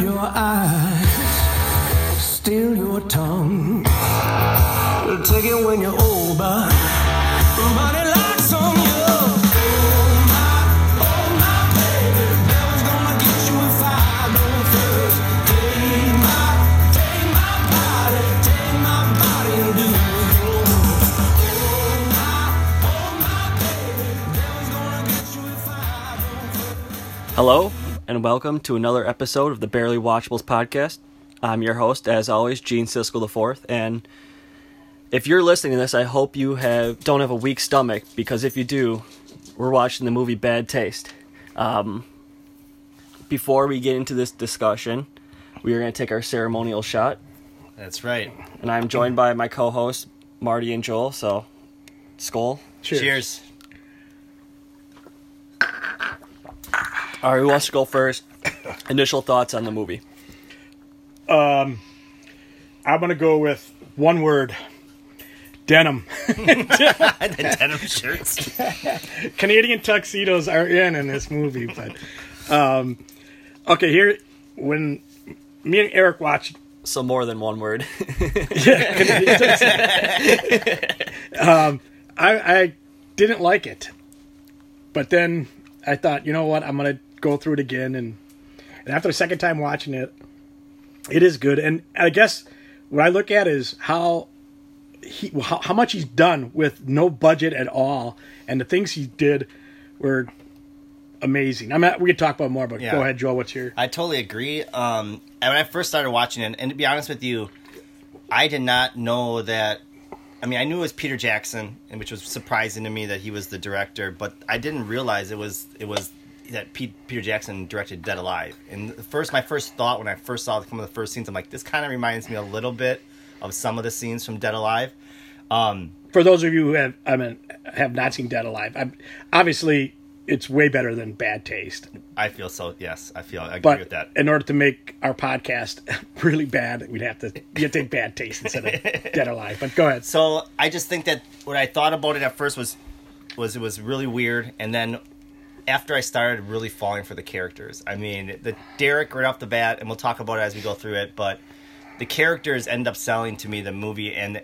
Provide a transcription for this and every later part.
Your eyes, steal your tongue. Take it when you're old, but but on you. Hello, and welcome to another episode of the Barely Watchables podcast. I'm your host, as always, Gene Siskel IV, and if you're listening to this, I hope you have don't have a weak stomach because if you do, we're watching the movie Bad Taste. Um, before we get into this discussion, we are going to take our ceremonial shot, That's right. and I'm joined by my co-hosts Marty and Joel. So, skull. Cheers. All right, who wants to go first? Initial thoughts on the movie. I'm gonna go with one word. Denim. the denim shirts. Canadian tuxedos are in in this movie, but um, okay. Here, when me and Eric watched, So more than one word. I, I didn't like it, but then I thought, you know what? I'm gonna go through it again, and and after the second time watching it, it is good. And I guess what I look at is how he how, how much he's done with no budget at all, and the things he did were amazing. I'm mean, we could talk about more, but Yeah. go ahead, Joel. What's your I totally agree. Um, and when I first started watching it, and to be honest with you, I did not know that. I mean, I knew it was Peter Jackson, and which was surprising to me that he was the director, but I didn't realize it was it was that Pete, Peter Jackson directed Dead Alive. And the first, my first thought when I first saw some of the first scenes, I'm like, this kind of reminds me a little bit of some of the scenes from Dead Alive. Um, for those of you who have I mean have not seen Dead Alive? I'm, obviously, it's way better than Bad Taste. I feel so. Yes, I feel. I agree But with that. in order to make our podcast really bad, we'd have to you have to take bad taste instead of dead alive. But go ahead. So I just think that what I thought about it at first was was it was really weird, and then after I started really falling for the characters. I mean, the Derek right off the bat, and we'll talk about it as we go through it. But the characters end up selling to me the movie, and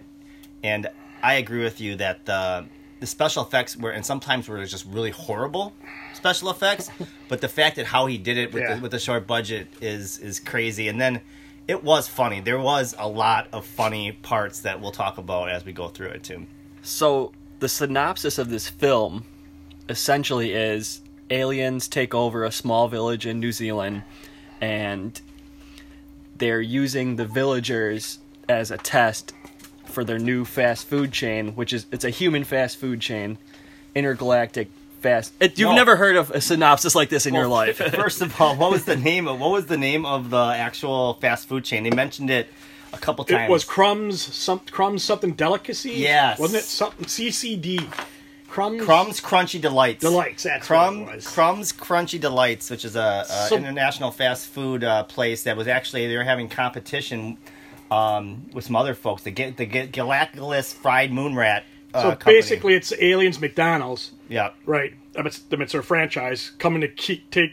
and I agree with you that the the special effects were, and sometimes were just really horrible special effects. but the fact that how he did it with Yeah. the, with the short budget is is crazy, and then. It was funny. There was a lot of funny parts that we'll talk about as we go through it too. So the synopsis of this film essentially is aliens take over a small village in New Zealand and they're using the villagers as a test for their new fast food chain, which is it's a human fast food chain, intergalactic fast. It, you've No. never heard of a synopsis like this in your life. First of all, what was the name of what was the name of the actual fast food chain? They mentioned it a couple times. It was crumbs, some crumbs, something delicacy. Yes. wasn't it something CCD? Crumbs. Crumbs Crunchy Delights. Delights, that's Crumb, what it was. Crumbs Crunchy Delights, which is a, a So- international fast food uh, place that was actually they were having competition um, with some other folks. The get the get Galactus Fried Moon Rat. Uh, So company. basically, it's aliens McDonald's, yeah. right? I mean, It's, I mean, it's their franchise coming to keep, take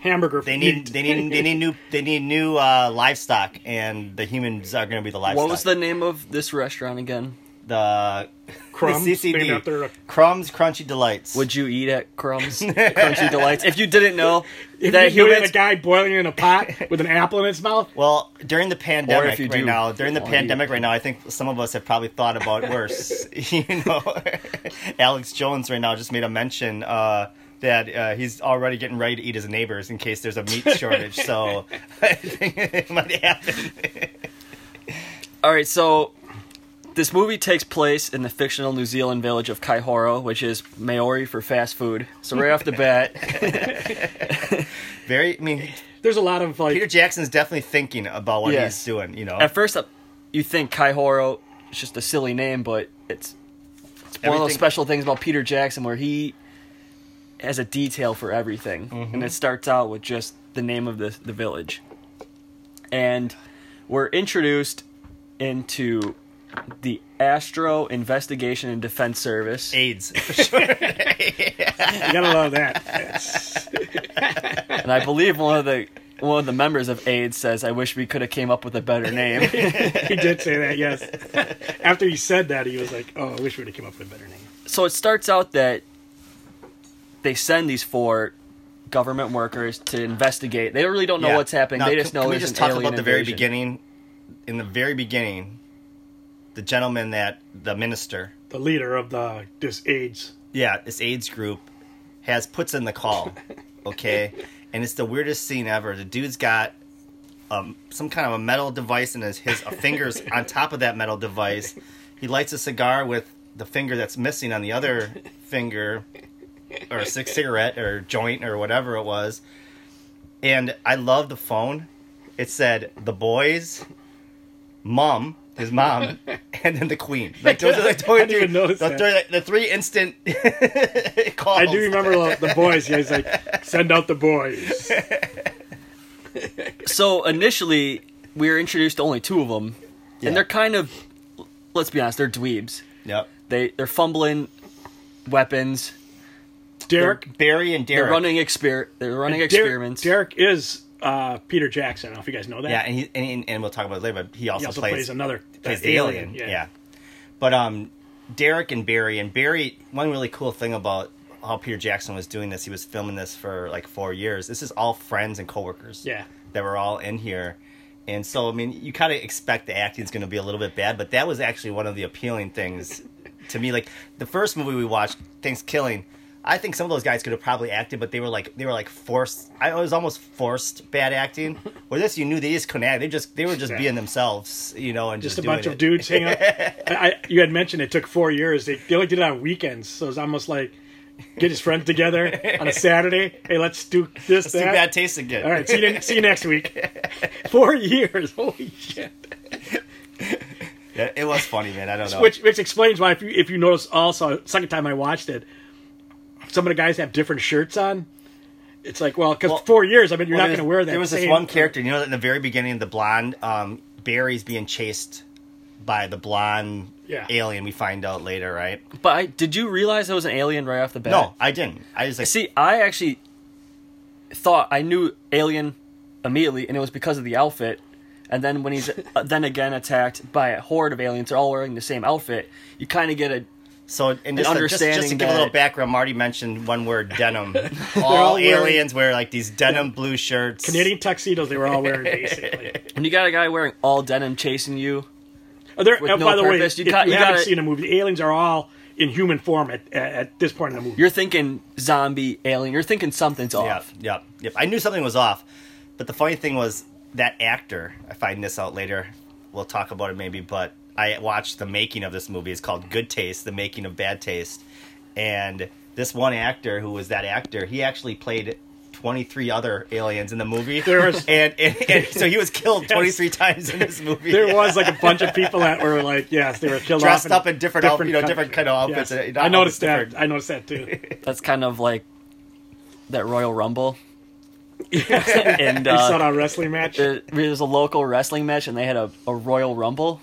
hamburger. They need meat. they need they need new they need new uh, livestock, and the humans are going to be the livestock. what was the name of this restaurant again? The Crumbs, the CCD after a- Crumbs Crunchy Delights. Would you eat at Crumbs Crunchy Delights? If you didn't know If that you had humans a guy boiling in a pot with an apple in his mouth, well, during the pandemic if you right do now, during the pandemic right now, I think some of us have probably thought about worse. you know, Alex Jones right now just made a mention uh, that uh, he's already getting ready to eat his neighbors in case there's a meat shortage. so I think it might happen. All right, so this movie takes place in the fictional New Zealand village of Kaihoro, which is Maori for fast food. So right off the bat, Very, I mean, there's a lot of like Peter Jackson's definitely thinking about what Yes. he's doing. You know, at first uh, you think Kaihoro is just a silly name, but it's, it's one of those Everything- special things about Peter Jackson where he has a detail for everything, Mm-hmm. and it starts out with just the name of the the village, and we're introduced into the Astro Investigation and Defense Service. AIDS. You gotta love that. and I believe one of the one of the members of AIDS says, "I wish we could have came up with a better name." he did say that, yes. After he said that, he was like, "Oh, I wish we'd have come up with a better name." so it starts out that they send these four government workers to investigate. They really don't know Yeah. what's happening. Now, they just can, know can we just an talk alien about the very beginning? In the very beginning, the gentleman that the minister, The leader of the this AIDS. yeah, this AIDS group, has puts in the call. Okay, and it's the weirdest scene ever. The dude's got um, some kind of a metal device in his his fingers on top of that metal device. He lights a cigar with the finger that's missing on the other finger, or a cig- cigarette or joint or whatever it was. And I love the phone. It said the boys, mom, his mom, and then the queen. Like those are the, I didn't even notice the, that. three, the three instant calls. I do remember the, the boys. Yeah, he's like, "Send out the boys." So initially, we were introduced to only two of them, Yeah. and they're kind of, let's be honest, they're dweebs. Yep. They they're fumbling weapons. Derek. Barry and Derek. They're running exper. They're running Derek- experiments. Derek is uh, Peter Jackson. I don't know if you guys know that. Yeah, and, he, and and we'll talk about it later. But he also, he also plays, plays, another plays uh, the alien. Yeah. But um, Derek and Barry and Barry. One really cool thing about how Peter Jackson was doing this, he was filming this for like four years. This is all friends and coworkers. Yeah. That were all in here. And so, I mean, you kind of expect the acting is going to be a little bit bad, but that was actually one of the appealing things to me. Like the first movie we watched, Thanksgiving, I think some of those guys could have probably acted, but they were like they were like forced. I it was almost forced bad acting. Where this, you knew they just couldn't act. They just they were just Yeah. being themselves, you know, and just just, a bunch doing of dudes hanging out. I, you had mentioned it took four years. They, they only did it on weekends, so it's almost like get his friends together on a Saturday. Hey, let's do this. Let's do that. bad taste again. All right, see you, see you next week. Four years, holy shit! Yeah, it was funny, man. I don't know. Which which explains why if you if you notice also second time I watched it, some of the guys have different shirts on. It's like well, because Well- four years, I mean, you're Well, not going to wear that. There was this one character, you know, that in the very beginning, the blonde um, Barry's being chased by the blonde Yeah. alien. We find out later, right? But I, did you realize it was an alien right off the bat? No, I didn't. I was like, See, I actually thought I knew Alien immediately, and it was because of the outfit. And then when he's uh, then again attacked by a horde of aliens, they're all wearing the same outfit. You kind of get a So, and just, just, just to give a little background, Marty mentioned one word, denim. all, all aliens wear like these denim blue shirts. Canadian tuxedos they were all wearing basically. when you got a guy wearing all denim chasing you. Oh, there- With uh, no by the way, purpose, you if got- you, you haven't gotta- seen a movie, the aliens are all in human form at, at, at this point in the movie. You're thinking zombie alien. You're thinking something's Yep, off. yep, yep. I knew something was off, but the funny thing was that actor. I find this out later. We'll talk about it maybe, but I watched the making of this movie. It's called Good Taste: The Making of Bad Taste, and this one actor who was that actor, he actually played. 23 other aliens in the movie. There was- and, and, and so he was killed 23 times in this movie. there was like a bunch of people that were like, yes, they were killed Dressed off up in different outfit- you know, different kind of outfits. Yes. and- I noticed that. different- I noticed that too. That's kind of like that Royal Rumble. and you saw it uh, on a wrestling match. there there was a local wrestling match, and they had a, a Royal Rumble,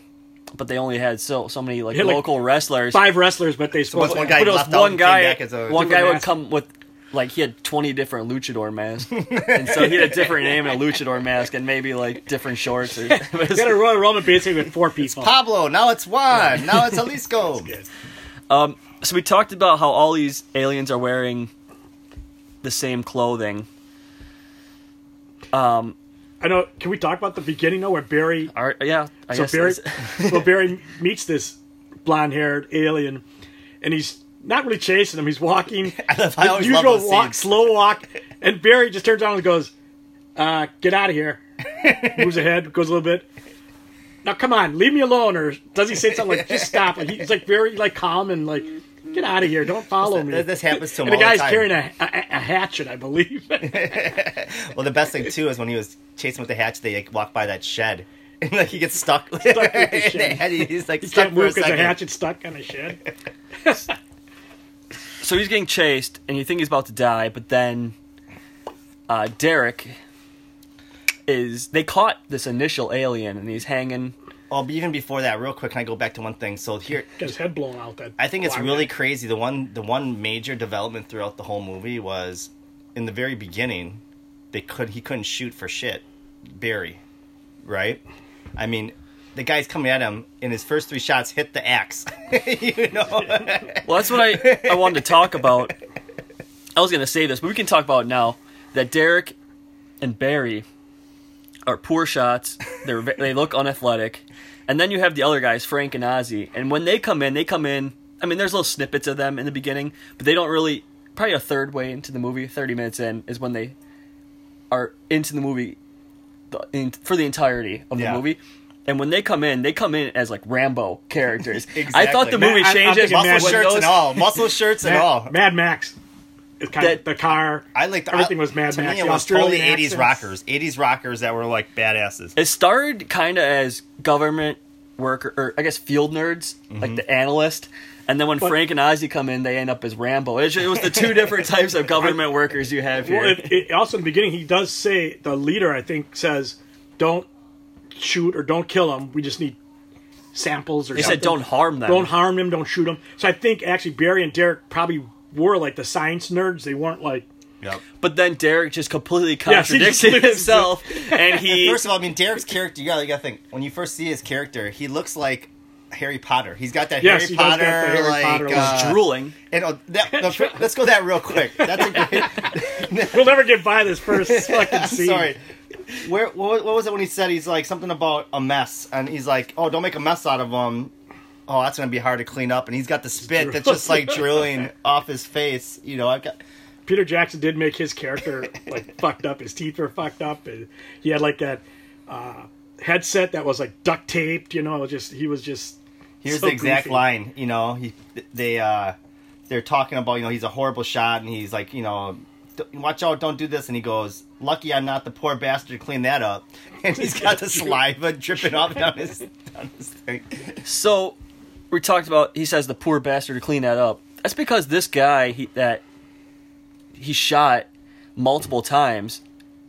but they only had so so many like They had, like, local wrestlers. Five wrestlers, but they once supposed one guy but it was left one guy. back as a one guy different would mask. come with like he had twenty different luchador masks, and so he had a different name and a luchador mask, and maybe like different shorts. Or, it was- They had a Royal Rumble basically with four people. Pablo. Now it's Juan. Now it's Jalisco. Good. Um, so we talked about how all these aliens are wearing the same clothing. Um, I know. Can we talk about the beginning though, where Barry? Are, yeah, I So guess Barry, that's- well, Barry meets this blonde-haired alien, and he's not really chasing him. He's walking. I love- I always love usual those walk, scenes. slow walk, and Barry just turns around and goes, uh, "Get out of here!" Moves ahead, goes a little bit. Now come on, leave me alone, or does he say something like, "Just stop"? Like he's like very like calm and like, "Get out of here! Don't follow me." This- this happens to him And the all the guy's time. carrying a, a, a hatchet, I believe. Well, the best thing too is when he was chasing with the hatch, they like, walk by that shed, and like he gets stuck. with the shed. head. He's like He stuck can't a move because the second. hatchet's stuck on a shed. so he's getting chased, and you think he's about to die, but then uh, Derek is. They caught this initial alien, and he's hanging. Oh, but even before that, real quick, can I go back to one thing? So here, Got his head blown out. That I think it's really guy. crazy. The one, the one major development throughout the whole movie was in the very beginning. they could he couldn't shoot for shit. Barry, right? I mean, the guy's coming at him, and his first three shots hit the axe. you know, Well, that's what I, I wanted to talk about. I was going to say this, but we can talk about it now. That Derek and Barry are poor shots. They're they look unathletic, and then you have the other guys, Frank and Ozzy. And when they come in, they come in. I mean, there's little snippets of them in the beginning, but they don't really. Probably a third way into the movie, thirty minutes in, is when they are into the movie the, in, for the entirety of the Yeah. movie. And when they come in, they come in as like Rambo characters. I thought the movie changes muscle shirts and all, muscle shirts and all. Mad Max. It's kind That- of the car. I like the, everything I- was Mad to Max. Me, it the was totally Australian eighties rockers, eighties rockers that were like badasses. It started kind of as government worker, or I guess field nerds, like mm-hmm. the analyst. And then when But- Frank and Ozzy come in, they end up as Rambo. It, it was the two different types of government workers you have here. Well, it, it, also in the beginning, he does say the leader. I think says, "Don't shoot or don't kill them. We just need samples or." he something. said, "Don't harm them." Don't harm them. Don't shoot them." So I think actually Barry and Derek probably were like the science nerds. They weren't like Yep. But then Derek just completely Yes, he himself, and he First of all, I mean Derek's character. You gotta, you gotta think when you first see his character, he looks like Harry Potter. He's got that Yes, Harry he Potter, the Harry like Potter look. uh, drooling. And oh, that, no, let's go that real quick. That's a great. we'll never get by this first fucking scene. Sorry. Where what, what was it when he said he's like something about a mess and he's like, oh, don't make a mess out of him. Oh, that's gonna be hard to clean up. And he's got the spit that's just like drilling off his face. You know, I've got. Peter Jackson did make his character like fucked up. His teeth were fucked up, and he had like that uh, headset that was like duct taped. You know, it was just he was just. Here's so the exact goofy. line. You know, he they uh they're talking about you know he's a horrible shot and he's like you know. Watch out! Don't do this. And he goes, "Lucky I'm not the poor bastard to clean that up." And he's got the saliva dripping off down his down his thing. So we talked about. He says the poor bastard to clean that up. That's because this guy he, that he shot multiple times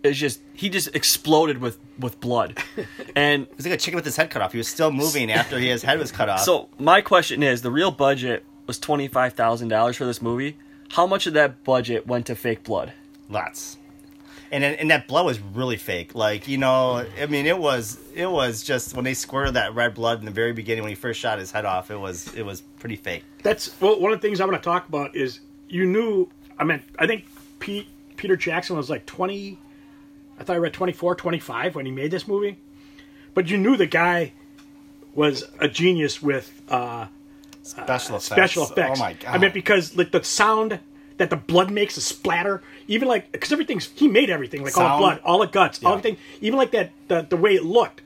is just he just exploded with with blood, and He's like a chicken with his head cut off. He was still moving after his head was cut off. So my question is: the real budget was twenty five thousand dollars for this movie. How much of that budget went to fake blood? lots, and and that blood was really fake. Like you know, I mean, it was it was just when they squirted that red blood in the very beginning when he first shot his head off. It was it was pretty fake. That's well. One of the things I want to talk about is you knew. I mean, I think Pete Peter Jackson was like twenty. I thought I read 24, 25 when he made this movie, but you knew the guy was a genius with uh, Special effects. special effects. Oh my god! I mean, because like the sound that the blood makes, the splatter, even like because everything's he made everything like all the Sound. blood, all the guts, all Yeah. everything, even like that the the way it looked,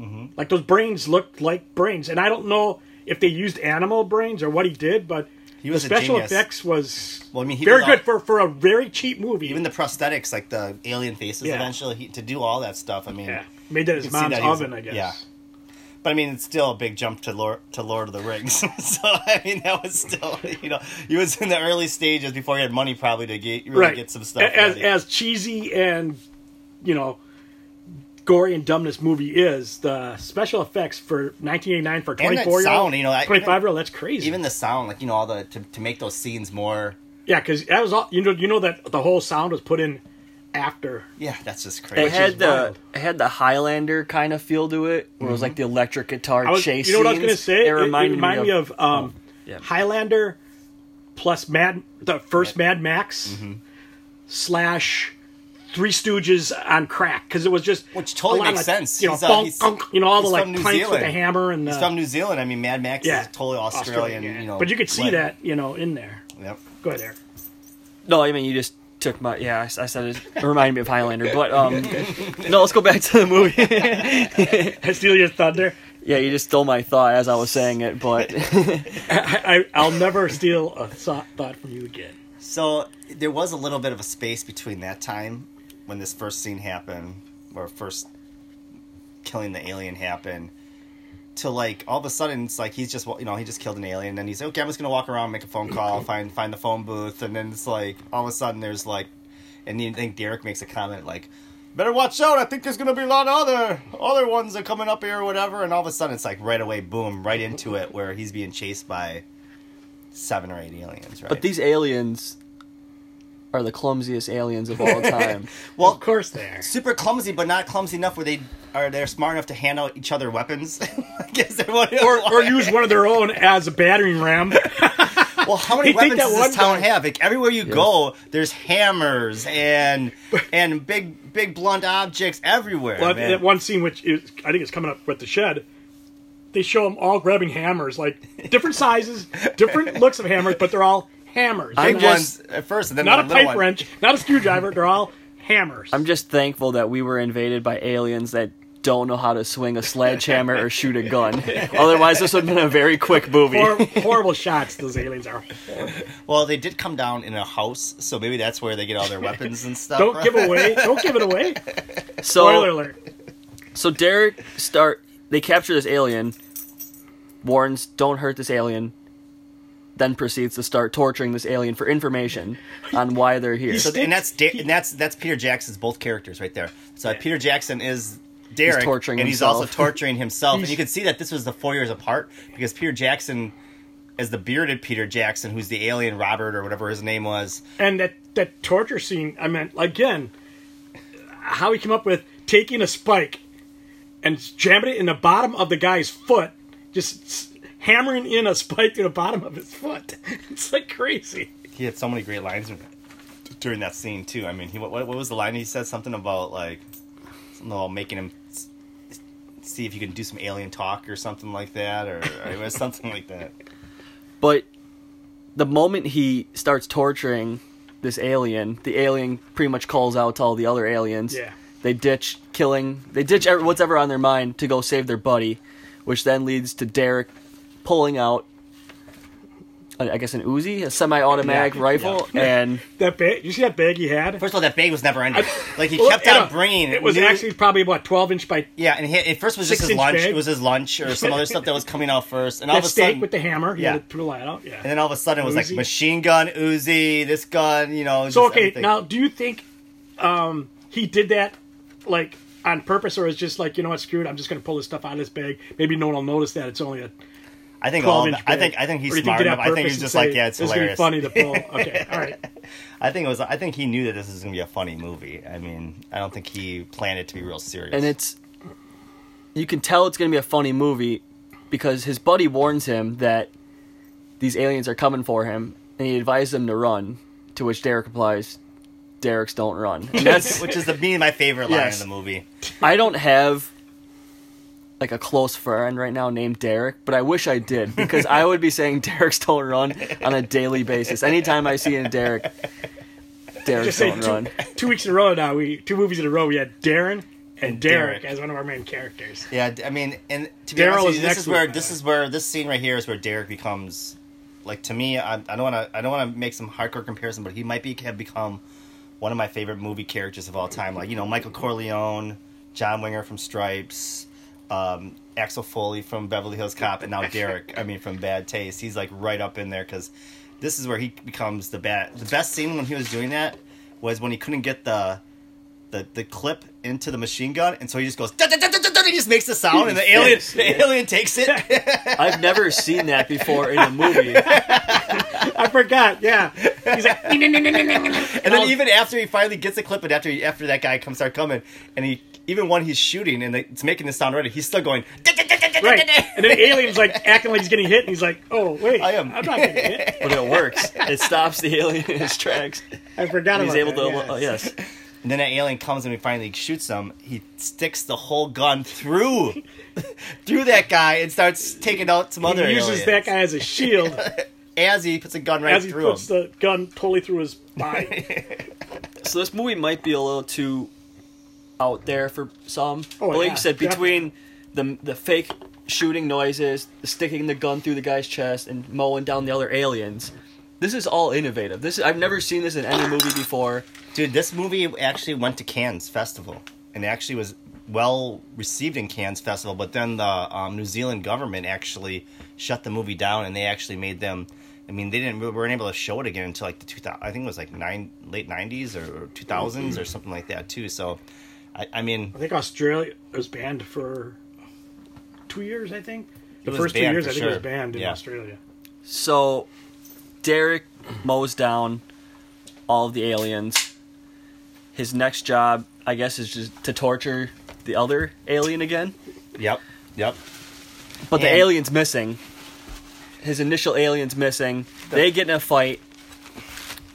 Mm-hmm. like those brains looked like brains, and I don't know if they used animal brains or what he did, but He was a the special genius. effects was Well, I mean, he very good for for a very cheap movie. even the prosthetics, like the alien faces, Yeah. eventually he, to do all that stuff. I mean, yeah, made that You his can see mom's that he was- oven, I guess. yeah. But I mean, it's still a big jump to Lord to Lord of the Rings. so I mean, that was still you know he was in the early stages before he had money probably to get really right. get some stuff. as ready. as cheesy and you know gory and dumb this movie is, the special effects for 1989 for And that 24 year old, you know, I- 25 year old, that's crazy. even the sound, like you know, all the to, to make those scenes more. yeah, because that was all you know. You know that the whole sound was put in after. Yeah, that's just crazy. is had the it had the Highlander kind of feel to it, where it was like the electric guitar I was, chase. you know what I was going to scenes. say? It reminded, reminded me of, um, yeah. Highlander plus Mad, the first Mad Max Mm-hmm. slash Three Stooges on crack because it was just Which totally a lot of, makes like, sense. You know, He's, uh, bonk, he's- bonk, you know all the he's like from New planks with Zealand. the hammer and the, He's from New Zealand. I mean, Mad Max yeah, is totally Australian. yeah. You know, but you could see blend. that you know in there. Yep. Go ahead, Eric. No, I mean you just took my yeah. I, I said it, it reminded me of Highlander, but um, no. Let's go back to the movie. I steal your thunder. yeah, you just stole my thought as I was saying it, but I, I, will never steal a thought, thought from you again. So there was a little bit of a space between that time when this first scene happened, or first killing the alien happened, to like all of a sudden it's like he's just you know he just killed an alien, and then he's okay. I'm just gonna walk around, make a phone call, find find the phone booth, and then it's like all of a sudden there's like, and you think Derek makes a comment like. Better watch out! I think there's gonna be a lot of other other ones that are coming up here or whatever, and all of a sudden it's like right away, boom, right into it, where he's being chased by seven or eight aliens, right? but these aliens, are the clumsiest aliens of all time. Well, of course they are. super clumsy, but not clumsy enough where they are they're smart enough to hand out each other weapons. I guess they want Or, or use one of their own as a battering ram. Well, how many You weapons that does this town guy- have? Like everywhere you go, there's hammers and and big big blunt objects everywhere. Well, man. that one scene, which is, I think is coming up with the shed, they show them all grabbing hammers, like different sizes, different looks of hammers, but they're all hammers. I'm Big They're just- ones at first, and then not a pipe one. wrench, not a screwdriver. They're all hammers. I'm just thankful that we were invaded by aliens that don't know how to swing a sledgehammer or shoot a gun. Otherwise, this would have been a very quick movie. Hor- horrible shots. Those aliens are. Well, they did come down in a house, so maybe that's where they get all their weapons and stuff. Don't give away. Don't give it away. Spoiler So, alert. so Derek start. They capture this alien. Warns, don't hurt this alien. Then proceeds to start torturing this alien for information on why they're here. So, and that's da- and that's that's Peter Jackson's both characters right there. So Peter Jackson is Derek, torturing and he's also torturing himself. and you can see that this was the four years apart because Peter Jackson is the bearded Peter Jackson, who's the alien Robert or whatever his name was. And that that torture scene. I meant again, how he came up with taking a spike and jamming it in the bottom of the guy's foot, just s- hammering in a spike to the bottom of his foot. It's like crazy. He had so many great lines during that scene too. I mean, he what, what was the line he said? Something about like something about making him see if you can do some alien talk or something like that, or, or it was something like that. But the moment he starts torturing this alien, the alien pretty much calls out to all the other aliens. Yeah. They ditch killing. They ditch ever, what's ever on their mind to go save their buddy, which then leads to Derek pulling out, I I guess, an Uzi, a semi-automatic Yeah. rifle, and That bag. You see that bag he had? First of all, that bag was never ending. Like he Well, kept yeah, on bringing. It was new- actually probably about twelve inch by yeah, and he, at first was just his lunch. bag. It was his lunch or some other stuff that was coming out first, and all that of a steak sudden, with the hammer. He Yeah. had to pull that out. Yeah. and then all of a sudden it was like machine gun, Uzi, this gun, you know. So okay, everything. now do you think um, he did that like on purpose, or is just like you know what, screw it, I'm just going to pull this stuff out of this bag. Maybe no one will notice that it's only a I think all. 12 Of inch that, I think I think he's smart did enough. I think he's just say, like, yeah, it's this hilarious. is gonna be funny to pull. Okay, all right. I think it was. I think he knew that this was going to be a funny movie. I mean, I don't think he planned it to be real serious. and it's you can tell it's going to be a funny movie because his buddy warns him that these aliens are coming for him, and he advises him to run. To which Derek replies, "Derek's don't run." And that's which is the me my favorite line Yes. in the movie. I don't have like a close friend right now named Derek, but I wish I did because I would be saying Derek's don't run on a daily basis. Anytime I see a Derek, Derek's Just say don't two, run. two weeks in a row now. We two movies in a row. We had Darren and, And Derek, Derek. as one of our main characters. Yeah, I mean, and to be Daryl honest, is this is where this is where this scene right here is where Derek becomes like to me. I, I don't want to I don't want to make some hardcore comparison, but he might be have become one of my favorite movie characters of all time. Like you know, Michael Corleone, John Winger from Stripes, um, Axel Foley from Beverly Hills Cop, and now Derek. I mean, from Bad Taste. He's like right up in there because this is where he becomes the bad. The best scene when he was doing that was when he couldn't get the the, the clip into the machine gun, and so he just goes. "Dun, dun, dun, dun, dun, dun," He just makes the sound, and the alien the alien takes it. I've never seen that before in a movie. I forgot. Yeah, he's like, And then even after he finally gets the clip, and after he, after that guy comes start coming, and he even when he's shooting and it's making the sound already, he's still going. right, and then the alien's like acting like he's getting hit, and he's like, "Oh wait, I am- I'm not getting hit." But it works. It stops the alien in his tracks. I forgot He's able to. yes. yes. And then that alien comes and he finally shoots him. He sticks the whole gun through through that guy and starts taking out some other He uses aliens. that guy as a shield as he puts a gun right as he through puts him. the gun totally through his body. So this movie might be a little too out there for some. Oh, but like yeah, you said, between the the fake shooting noises, the sticking the gun through the guy's chest, and mowing down the other aliens, this is all innovative. This I've never seen this in any movie before. Dude, this movie actually went to Cannes Festival and actually was well received in Cannes Festival. But then the um, New Zealand government actually shut the movie down, and they actually made them. I mean, they didn't we weren't able to show it again until like the 2000. I think it was like nine late nineties or two thousands or something like that too. So, I, I mean, I think Australia was banned for two years. I think the first two years I think it was banned in Yeah. Australia. So Derek mows down all of the aliens. His next job, I guess, is just to torture the other alien again. Yep. Yep. But the alien's missing. His initial alien's missing. They get in a fight,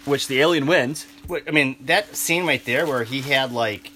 which the alien wins. Wait, I mean, that scene right there where he had like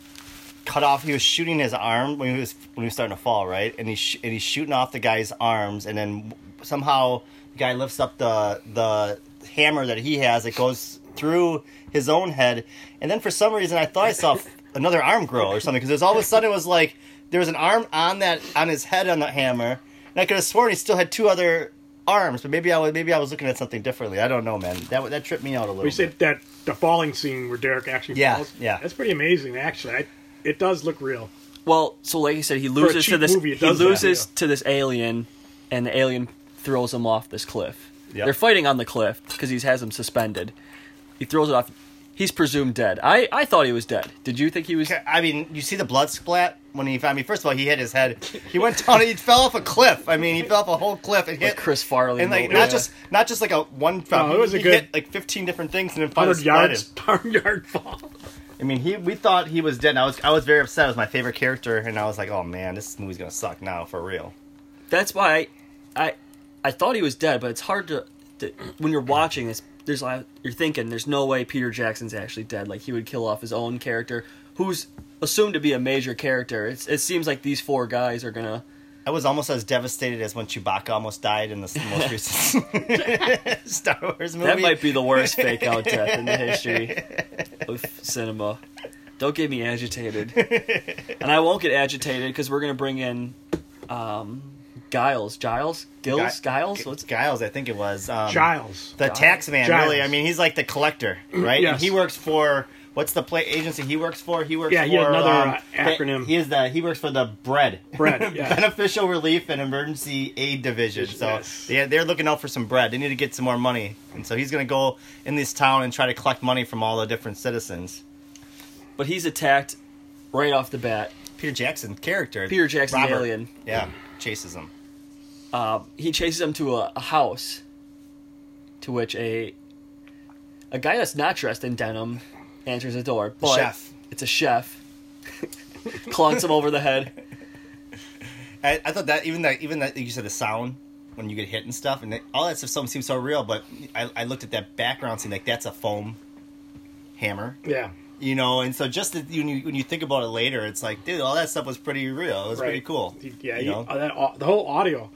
cut off. He was shooting his arm when he was when he was starting to fall, right? And he's sh- and he's shooting off the guy's arms, and then somehow the guy lifts up the the hammer that he has. It goes through his own head, and then for some reason I thought I saw another arm grow or something because there's all of a sudden it was like there was an arm on that on his head on the hammer, and I could have sworn he still had two other arms, but maybe I was maybe I was looking at something differently. I don't know, man. That that tripped me out a little. We bit. said that the falling scene where Derek actually Yeah, falls. yeah. That's pretty amazing, actually. I, it does look real. Well, so like you said, he loses to this. movie, he does that, loses yeah. to this alien, and the alien throws him off this cliff. Yep. They're fighting on the cliff because he has him suspended. He throws it off. He's presumed dead. I, I thought he was dead. Did you think he was? I mean, you see the blood splat when he. I mean, first of all, he hit his head. He went down. He fell off a cliff. I mean, he fell off a whole cliff and hit. Like Chris Farley and like movie. not Yeah. just not just like a one. Fall. No, it was he, a good- hit like fifteen different things and then finally Hundred yards, hundred yard fall. I mean, he we thought he was dead. And I was I was very upset. It was my favorite character, and I was like, oh man, this movie's gonna suck now for real. That's why I, I, I thought he was dead, but it's hard to, to when you're watching this. There's you're thinking there's no way Peter Jackson's actually dead. Like he would kill off his own character, who's assumed to be a major character. It's, it seems like these four guys are gonna. I was almost as devastated as when Chewbacca almost died in the most recent Star Wars movie. That might be the worst fake out death in the history of cinema. Don't get me agitated, and I won't get agitated because we're gonna bring in um, Giles, Giles, Gills, Guy- Giles. What's Giles, I think it was. Um, Giles. The tax man, Giles. really. I mean, he's like the collector, right? Yes. And he works for what's the play agency he works for? He works Yeah, for he had another, um, uh, acronym. He is the he works for the bread, Bread, yeah. beneficial relief and emergency aid division. So Yes. yeah, they're looking out for some bread. They need to get some more money, and so he's gonna go in this town and try to collect money from all the different citizens. but he's attacked right off the bat. Peter Jackson character, Peter Jackson Robert, alien. yeah, chases him. Uh, he chases him to a, a house, to which a a guy that's not dressed in denim answers the door. But chef. It's a chef. Clunks him over the head. I, I thought that even that even that you said the sound when you get hit and stuff and it, all that stuff seems so real. But I, I looked at that background scene like that's a foam hammer, Yeah. you know. And so just that when you when you think about it later, it's like, dude, all that stuff was pretty real. It was pretty cool. Yeah, you you- know? uh, that, au- the whole audio,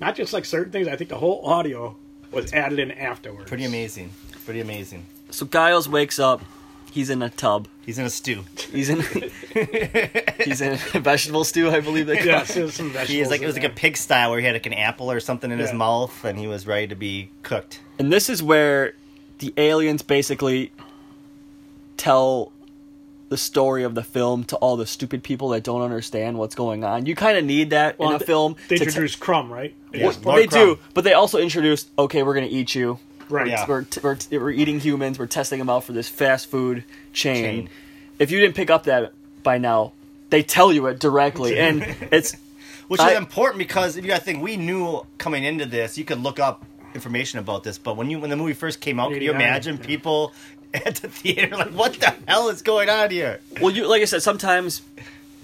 not just like certain things. I think the whole audio was added in afterwards. pretty amazing. Pretty amazing. So Giles wakes up. He's in a tub. He's in a stew. He's in. he's in a vegetable stew, I believe they call Yes, it. there's some vegetables. He is like it in was like a there. pigsty where he had like an apple or something in his mouth and he was ready to be cooked. And this is where the aliens basically tell the story of the film to all the stupid people that don't understand what's going on. You kind of need that Well, in a th- film. They to t- introduced Crumb, right? Yeah. Well, Lord they do, but they also introduced, okay, we're going to eat you. Right. Yeah. We're, t- we're, t- we're eating humans. We're testing them out for this fast food chain. Chain. If you didn't pick up that by now, they tell you it directly, and it's Which I- is important because if you gotta think, we knew coming into this, you could look up information about this, but when you when the movie first came out, could you imagine yeah. people at the theater like, what the hell is going on here? well, you like I said, sometimes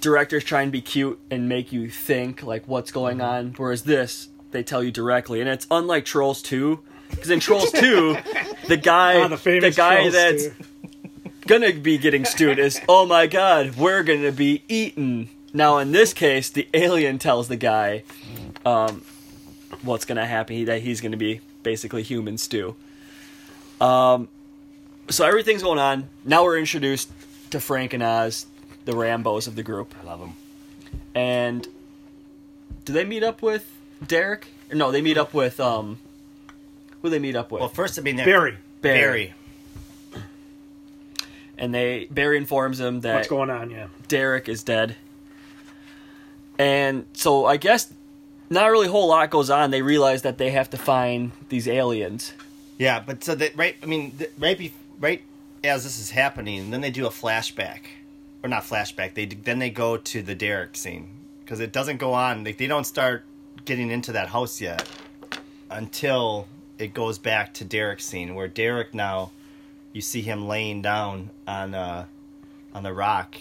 directors try and be cute and make you think like what's going Mm-hmm. on, whereas this they tell you directly, and it's unlike Trolls Two. Because in Trolls 2, the guy, Ah, the famous guy Trolls that's too. gonna be getting stewed is, oh my god, we're gonna be eaten. Now, in this case, the alien tells the guy um, what's gonna happen, that he's gonna be basically human stew. Um, so everything's going on. Now we're introduced to Frank and Oz, the Rambos of the group. I love them. And do they meet up with Derek? No, they meet up with, um, who they meet up with? Well, first I mean that- Barry, Barry. Barry. And they, Barry informs him that what's going on? Yeah. Derek is dead. And so I guess not really a whole lot goes on. They realize that they have to find these aliens. Yeah, but so that right, I mean, th- right, be, right as this is happening, then they do a flashback, or not flashback. They then they go to the Derek scene because it doesn't go on. Like they don't start getting into that house yet until it goes back to Derek's scene, where Derek now, you see him laying down on uh, on the rock,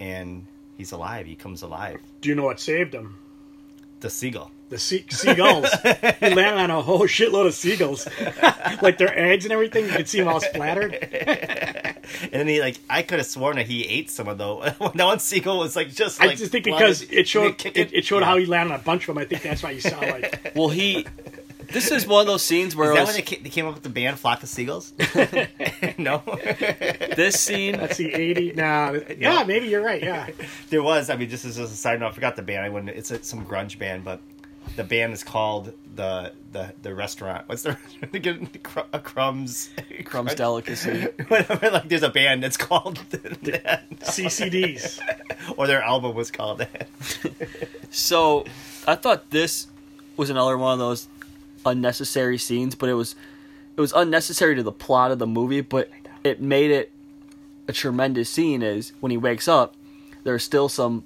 and he's alive. He comes alive. Do you know what saved him? The seagull. The sea- seagulls. he landed on a whole shitload of seagulls, like their eggs and everything. You could see them all splattered. And then he like I could have sworn that he ate some of those. that one seagull was like just. I just think because to- it showed kick it, it showed Yeah. how he landed on a bunch of them. I think that's why you saw like Well, he. This is one of those scenes where Is it that was, when they ca- they came up with the band Flock of Seagulls? no, this scene. let's see eighty. Nah, yeah, maybe you're right. Yeah, there was. I mean, just as a side note, I forgot the band. I wouldn't. It's a, some grunge band, but the band is called the the the restaurant. What's the they get cr- a crumbs Crumb's delicacy. Whatever. Like there's a band that's called that, CCDs. or their album was called that. So I thought this was another one of those unnecessary scenes, but it was it was unnecessary to the plot of the movie, but it made it a tremendous scene is when he wakes up, there's still some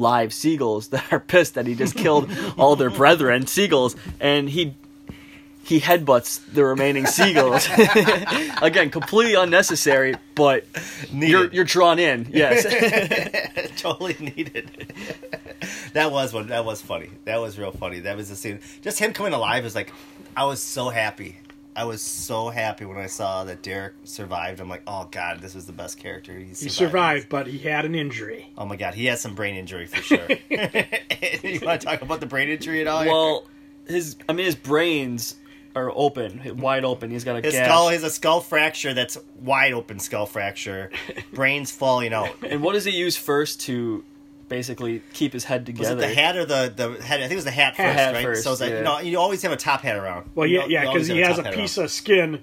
live seagulls that are pissed that he just killed all their brethren, seagulls, and he he headbutts the remaining seagulls. Again, completely unnecessary, but you're you're drawn in. Yes. totally needed. that was one. That was funny. That was real funny. That was the scene. Just him coming alive is like, I was so happy. I was so happy when I saw that Derek survived. I'm like, oh god, this was the best character. He survived. He survived, but he had an injury. Oh my god, he has some brain injury for sure. you want to talk about the brain injury at all? Well, his I mean his brains are open, wide open. He's got a his gash. skull is a skull fracture that's wide open skull fracture. Brains falling out. And what does he use first to basically keep his head together. Was it the hat or the the head? I think it was the hat first, Hat right? first, so it's like yeah. you know you always have a top hat around. Well, yeah, know- yeah, because he has a piece around. of skin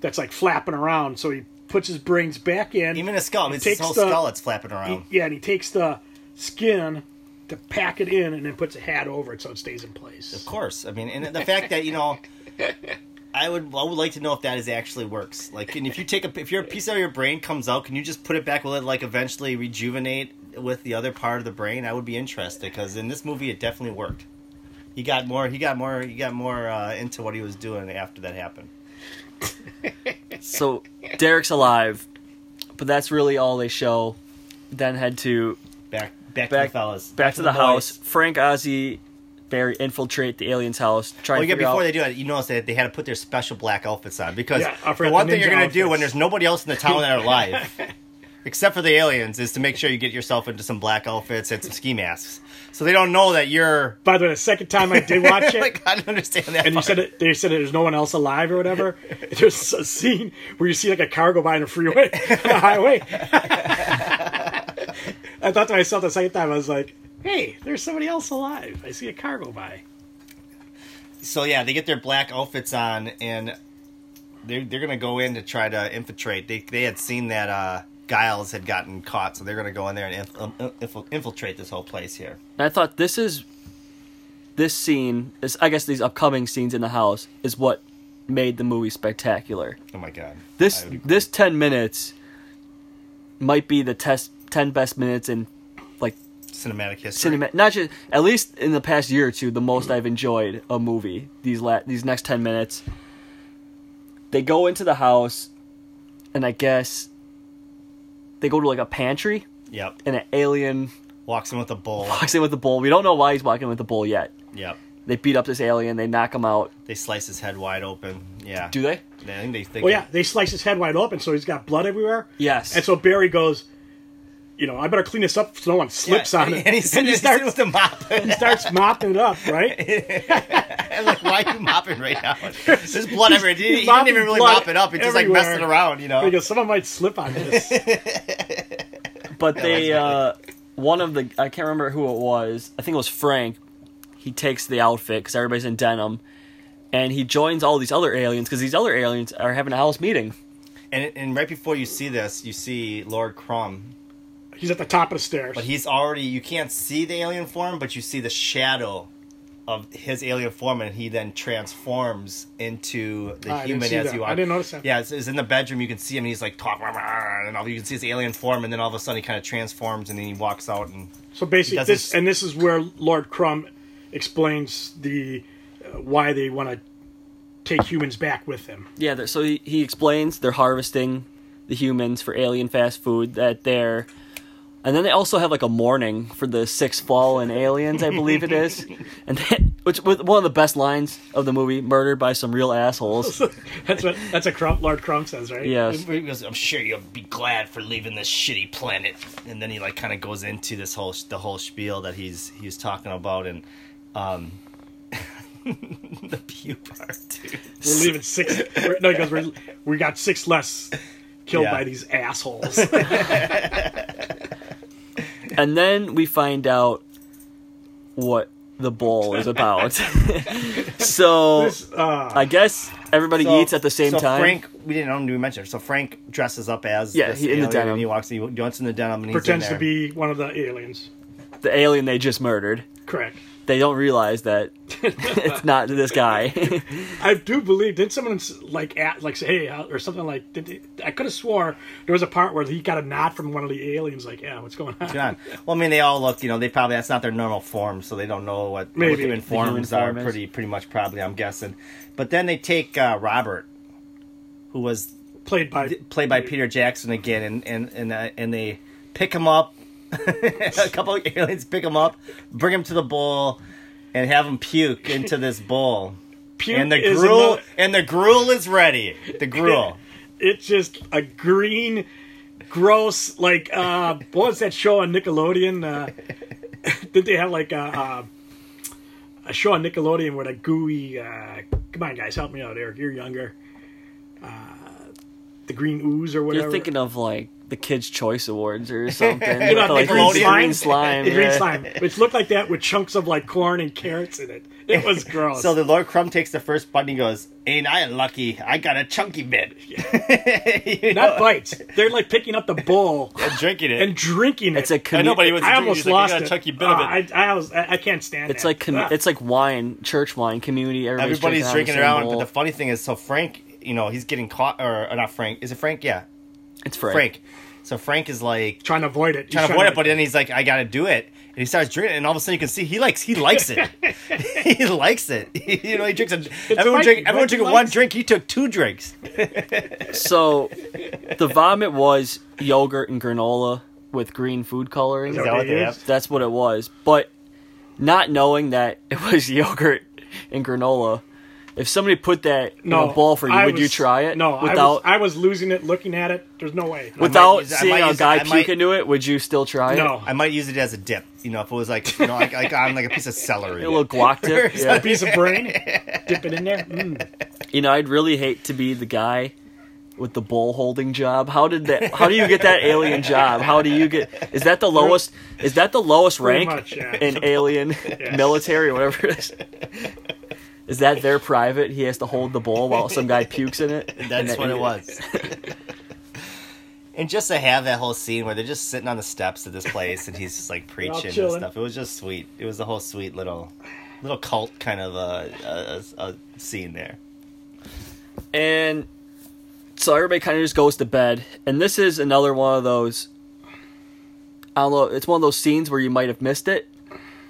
that's like flapping around. So he puts his brains back in. even a skull. It's his takes whole the- skull that's flapping He- around. yeah, and he takes the skin to pack it in, and then puts a hat over it so it stays in place. Of course, I mean, and the fact that you know, I would I would like to know if that is actually works. Like, and if you take a if your piece of your brain comes out, can you just put it back? Will it like eventually rejuvenate with the other part of the brain? I would be interested because in this movie, it definitely worked. He got more. He got more. He got more uh, into what he was doing after that happened. so Derek's alive, but that's really all they show. Then head to Back back, back to the fellas. back, to the, boys. house. Frank, Ozzy, Barry infiltrate the alien's house. Try Well, and yeah. Before out. they do it, you notice that they had to put their special black outfits on because Yeah, the one the thing you're gonna do when there's nobody else in the town that are alive, except for the aliens, is to make sure you get yourself into some black outfits and some ski masks, so they don't know that you're. By the way, the second time I did watch it, like I don't understand that. and you said it, they said there's no one else alive or whatever. There's a scene where you see like a car go by on a freeway, on the highway. I thought to myself the second time, I was like, "Hey, there's somebody else alive. I see a car go by." so yeah, they get their black outfits on and they're they're gonna go in to try to infiltrate. They they had seen that uh, Giles had gotten caught, so they're gonna go in there and inf- um, infil- infiltrate this whole place here. And I thought this is this scene is I guess these upcoming scenes in the house is what made the movie spectacular. Oh my god, This this ten minutes might be the test ten best minutes in like cinematic history. cinema not just at least in the past year or two the most I've enjoyed a movie these la- these next 10 minutes they go into the house and I guess they go to like a pantry. Yep, and an alien walks in with a bowl. walks in with a bull we don't know why he's walking with a bull yet. Yep, they beat up this alien. They knock him out. They slice his head wide open. Yeah, do they? I think they think. Well, yeah, they slice his head wide open, so he's got blood everywhere. yes. And so Barry goes, "You know, I better clean this up so no one slips on it." and he's sitting, he starts with the mop. he starts mopping it up, right? I'm like, why are you mopping right now? There's blood everywhere. He, he didn't even really mop it up. He's just like everywhere. messing around, you know. Because someone might slip on this. but they uh one of the I can't remember who it was I think it was Frank he takes the outfit because everybody's in denim and he joins all these other aliens because these other aliens are having a house meeting And, and right before you see this, you see Lord Crumb. He's at the top of the stairs. But he's already, you can't see the alien form, but you see the shadow of his alien form, and he then transforms into the Ah, I human as that. you are. I didn't notice that. Yeah, it's, it's in the bedroom. You can see him, and he's like talking, and all, you can see his alien form, and then all of a sudden he kind of transforms, and then he walks out, and So basically, this this- and this is where Lord Crumb explains the uh, why they want to take humans back with them. Yeah, so he, he explains they're harvesting the humans for alien fast food, that they're. And then they also have like a mourning for the six fallen aliens, I believe it is. And then, which with one of the best lines of the movie, murdered by some real assholes. That's what that's a Crumb, Lord Crumb says, right? Yes. He goes, I'm sure you'll be glad for leaving this shitty planet. And then he like kind of goes into this whole the whole spiel that he's he's talking about and um the pew part too. We're leaving six. We're, no, he goes. We're, we got six less killed Yeah. by these assholes. And then we find out what the bowl is about. so This, uh, I guess everybody So- eats at the same so time. Frank, we didn't know we mentioned. So Frank dresses up as Yeah, this he- in the alien, denim. And he walks. He wants in the denim and he's pretends in to be one of the aliens. the alien they just murdered. Correct. They don't realize that it's not this guy. I do believe. Did someone like at like say hey or something like? Did they, I could have swore there was a part where he got a nod from one of the aliens. Like, yeah, what's going on? John. Well, I mean, they all look. You know, they probably that's not their normal form, so they don't know what, what Maybe. human The forms human are. form is. Pretty, pretty much, probably. I'm guessing. But then they take uh, Robert, who was Played by played by Peter Jackson again, and and and, uh, and they pick him up. a couple of aliens pick him up, bring him to the bowl, and have him puke into this bowl. Puke and the gruel another- and the gruel is ready. The gruel. it's just a green, gross like uh what was that show on Nickelodeon? Uh, did they have like a, a a show on Nickelodeon with a gooey? Uh, come on, guys, help me out, Eric. You're younger. Uh, the green ooze or whatever. You're thinking of like the Kids' Choice Awards or something. You know, With, like green green slime, slime. the green slime, which looked like that with chunks of like corn and carrots in it. It was gross. So the Lord Crumb takes the first bite and he goes, "Ain't I lucky? I got a chunky bit." You know? not bites. They're like picking up the bowl And drinking it. and drinking it. It's a commu- I know, but he was. I almost he's like, lost a it. chunky bit Uh, of it. I, I, was, I, I can't stand it. It's that. like com- Ah. it's like wine, church wine, community. Everybody's, Everybody's drinking drinking, around, the but the funny thing is, so Frank, you know, he's getting caught, or, or not Frank? Is it Frank? Yeah, bowl. It's Frank. Frank. So Frank is like trying to avoid it. He's trying to avoid it, but then he's like, "I got to do it," and he starts drinking, and all of a sudden you can see he likes he likes it. he likes it. you know, he drinks. A, everyone Mikey. drink. Everyone Mikey drinking one drink. He took two drinks. So the vomit was yogurt and granola with green food coloring. Is that what they have? That's what it was. But not knowing that it was yogurt and granola, if somebody put that in no a bowl for you, I would you try it? No, without I was, I was losing it, looking at it. There's no way. without use seeing a use it- guy puke might- into it. Would you still try it? no, I might use it as a dip. You know, if it was like you know, like, like on like a piece of celery. A little guac dip. a piece of brain, dip it in there. Mm. You know, I'd really hate to be the guy with the bowl holding job. How did that? How do you get that alien job? How do you get? Is that the lowest? Is that the lowest Pretty rank much, yeah. in alien military, or whatever it is? Is that their private? He has to hold the bowl while some guy pukes in it. And That's that- what it was. and just to have that whole scene where they're just sitting on the steps of this place and he's just like preaching and stuff. It was just sweet. It was a whole sweet little, little cult kind of a, a, a scene there. And so everybody kind of just goes to bed. And this is another one of those. I don't know. It's one of those scenes where you might have missed it,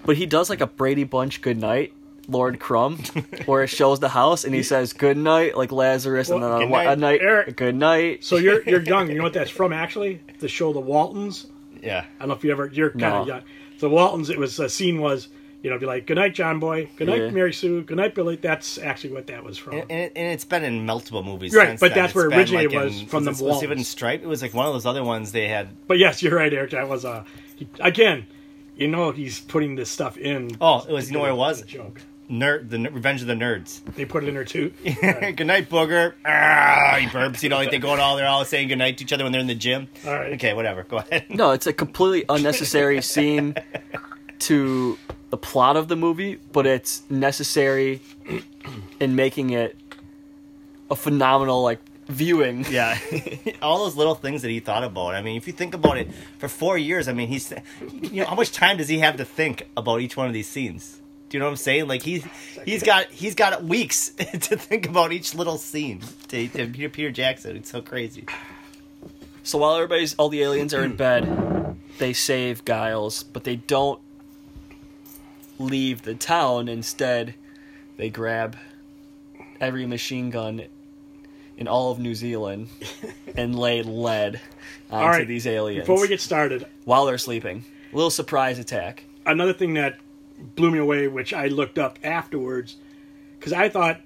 but he does like a Brady Bunch good night, Lord Crumb, where it shows the house and he says good night like Lazarus, and then Well, a, good wa- a night, night, Eric. good night. So you're you're young. You know what that's from? Actually, the show The Waltons. Yeah. I don't know if you ever. You're kind No. of young. So Waltons. It was a scene was. You know, be like, "Good night, John Boy. Good night, Yeah. Mary Sue. Good night, Billy." That's actually what that was from. And, and, it, and it's been in multiple movies, Right, since but then. that's It's where been, originally like, it was in- from the was it- Waltons. in Stripe? It was like one of those other ones they had. But yes, you're right, Eric. That was uh, again. You know, he's putting this stuff in. Oh, it was. You know where it was? A joke. Nerd, the N- Revenge of the Nerds. They put it in there too. good night, booger. Ah, he burps. You know, like they go all they're all saying good night to each other when they're in the gym. All right. Okay, whatever. Go ahead. No, it's a completely unnecessary scene to the plot of the movie, but it's necessary in making it a phenomenal like viewing. Yeah, all those little things that he thought about. I mean, if you think about it, for four years, I mean, he's, you know, how much time does he have to think about each one of these scenes? Do you know what I'm saying? Like he's he's got he's got weeks to think about each little scene. To, to Peter, Peter Jackson, it's so crazy. So while everybody's all the aliens are in bed, they save Giles, but they don't leave the town. Instead, they grab every machine gun in all of New Zealand and lay lead onto All right, these aliens Before we get started, while they're sleeping. A little surprise attack. another thing that blew me away, which I looked up afterwards, because I thought,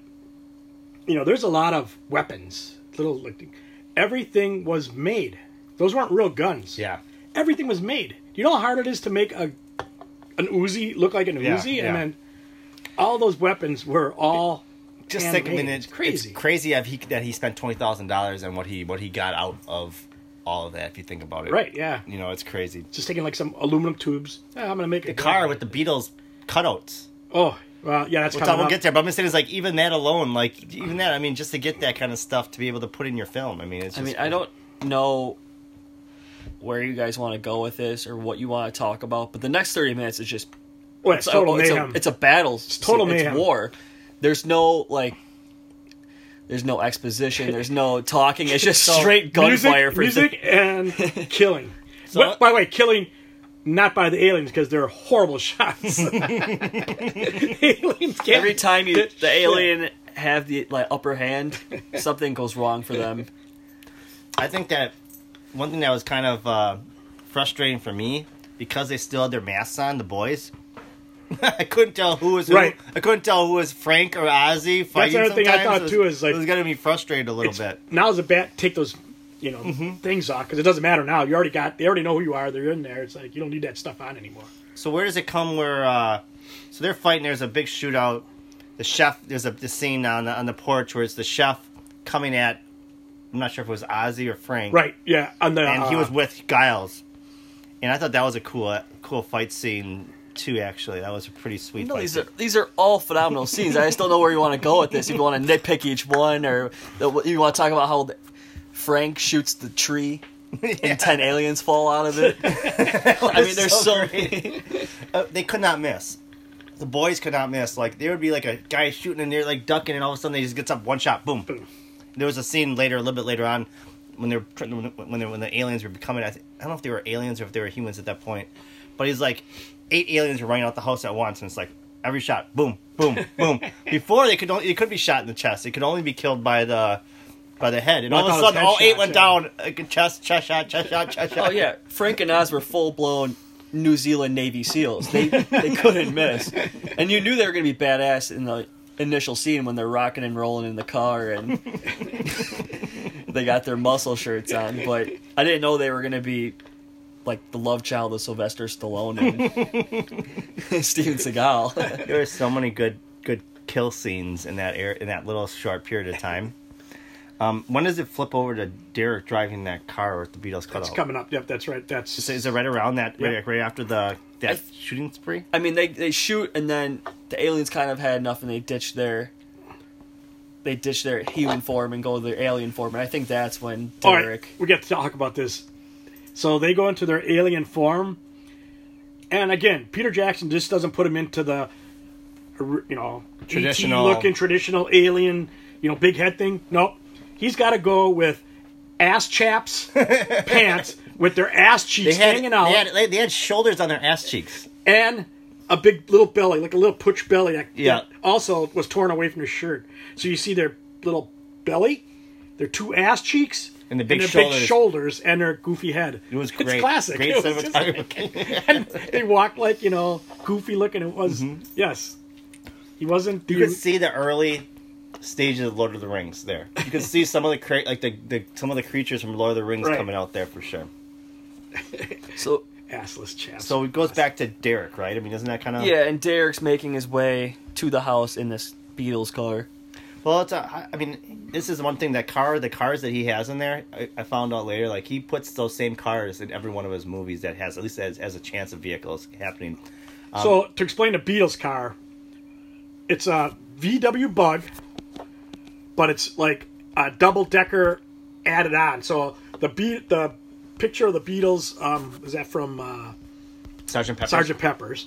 you know, there's a lot of weapons. Little, like, everything was made. Those weren't real guns. Yeah. Everything was made. Do you know how hard it is to make a an Uzi look like an Yeah, Uzi, yeah. and then all those weapons were all Just think, handmade. mean, it's crazy. It's crazy that he that he spent twenty thousand dollars and what he what he got out of all of that. If you think about it, Right? Yeah. You know, it's crazy. Just taking like some aluminum tubes. "Ah, I'm gonna make a The car with the Beatles cutouts. Oh, well, yeah, that's We'll, coming talk, we'll get there, but I'm just saying, is like even that alone, like even that. I mean, just to get that kind of stuff to be able to put in your film. I mean, it's. I Just, mean, I don't know where you guys want to go with this or what you want to talk about, but the next 30 minutes is just Well, it's it's, total a, it's, mayhem. a, it's a battle. It's total It's mayhem. war. There's no like. There's no exposition. There's no talking. It's just straight gunfire for music and killing. So- But, by the way, killing not by the aliens because they're horrible shots. aliens can't every time you the shit. alien have the like upper hand, something goes wrong for them. I think that one thing that was kind of uh, frustrating for me because they still had their masks on, the boys. I couldn't tell who was who. Right. I couldn't tell who was Frank or Ozzy. Fighting That's another thing I thought, It was- too, is, like, it was gonna be frustrated a little It's- bit. Now's a bat. Take those, you know, Mm-hmm. things off because it doesn't matter now. You already got. They already know who you are. They're in there. It's like you don't need that stuff on anymore. So where does it come? Where uh, so they're fighting. There's a big shootout. The chef. There's a the scene on the on the porch where it's the chef coming at. I'm not sure if it was Ozzy or Frank. Right? Yeah. On the and he uh, was with Giles, and I thought that was a cool, cool fight scene too. Actually, that was a pretty sweet No, fight. these are these are all phenomenal scenes. I just don't know where you want to go with this. If you want to nitpick each one, or the, you want to talk about how Frank shoots the tree and ten aliens fall out of it. I mean, there's so, so many. Uh, they could not miss. The boys could not miss. Like there would be like a guy shooting and they're like ducking, and all of a sudden they just gets up one shot, boom. boom. There was a scene later, a little bit later on, when they were when when, they, when the aliens were becoming. I, I don't know if they were aliens or if they were humans at that point, but he's like eight aliens were running out the house at once, and it's like every shot, boom, boom, boom. Before they could only they could be shot in the chest. They could only be killed by the by the head, and I all of a thought it was sudden all eight went down. Like, chest, chest shot, chest shot, chest shot. Oh yeah, Frank and Oz were full blown New Zealand Navy SEALs. They they couldn't miss, and you knew they were going to be badass in the initial scene when they're rocking and rolling in the car and they got their muscle shirts on. But I didn't know they were going to be like the love child of Sylvester Stallone and Steven Seagal. There were so many good good kill scenes in that air in that little short period of time. Um, when does it flip over to Derek driving that car with the Beatles cut off? It's coming up. Yep, that's right. That's Is, is it right around that Yeah. right, right after the that I- shooting spree? I mean, they they shoot and then the aliens kind of had enough and they ditch their. They ditch their human form and go to their alien form, and I think that's when All right, Derek. we get to talk about this. So they go into their alien form, and again, Peter Jackson just doesn't put him into the, you know, Traditional- looking traditional alien, you know, big head thing. Nope, he's got to go with ass chaps, pants with their ass cheeks had, hanging out, they had they, had shoulders on their ass cheeks. and a big little belly, like a little putsch belly. That, Yeah. that also was torn away from his shirt. So you see their little belly, their two ass cheeks. And the big their shoulders. big shoulders and their goofy head. It was It's great. classic. Great It cinematography. and they walked like you know goofy looking. It was yes, he wasn't. Mm-hmm. you could see the early stages of Lord of the Rings there. You can see some of the cra- like the, the some of the creatures from Lord of the Rings Right. coming out there for sure. So assless chaps. So it goes back to Derek, right? I mean, isn't that kind of yeah, and Derek's making his way to the house in this Beatles car. Well, it's a, I mean, this is one thing that car, the cars that he has in there, I, I found out later, like he puts those same cars in every one of his movies that has at least as has a chance of vehicles happening. Um, so to explain the Beatles car, it's a VW Bug, but it's like a double decker added on. So the Be- the picture of the Beatles um, is that from uh, Sergeant Pepper. Sergeant Pepper's,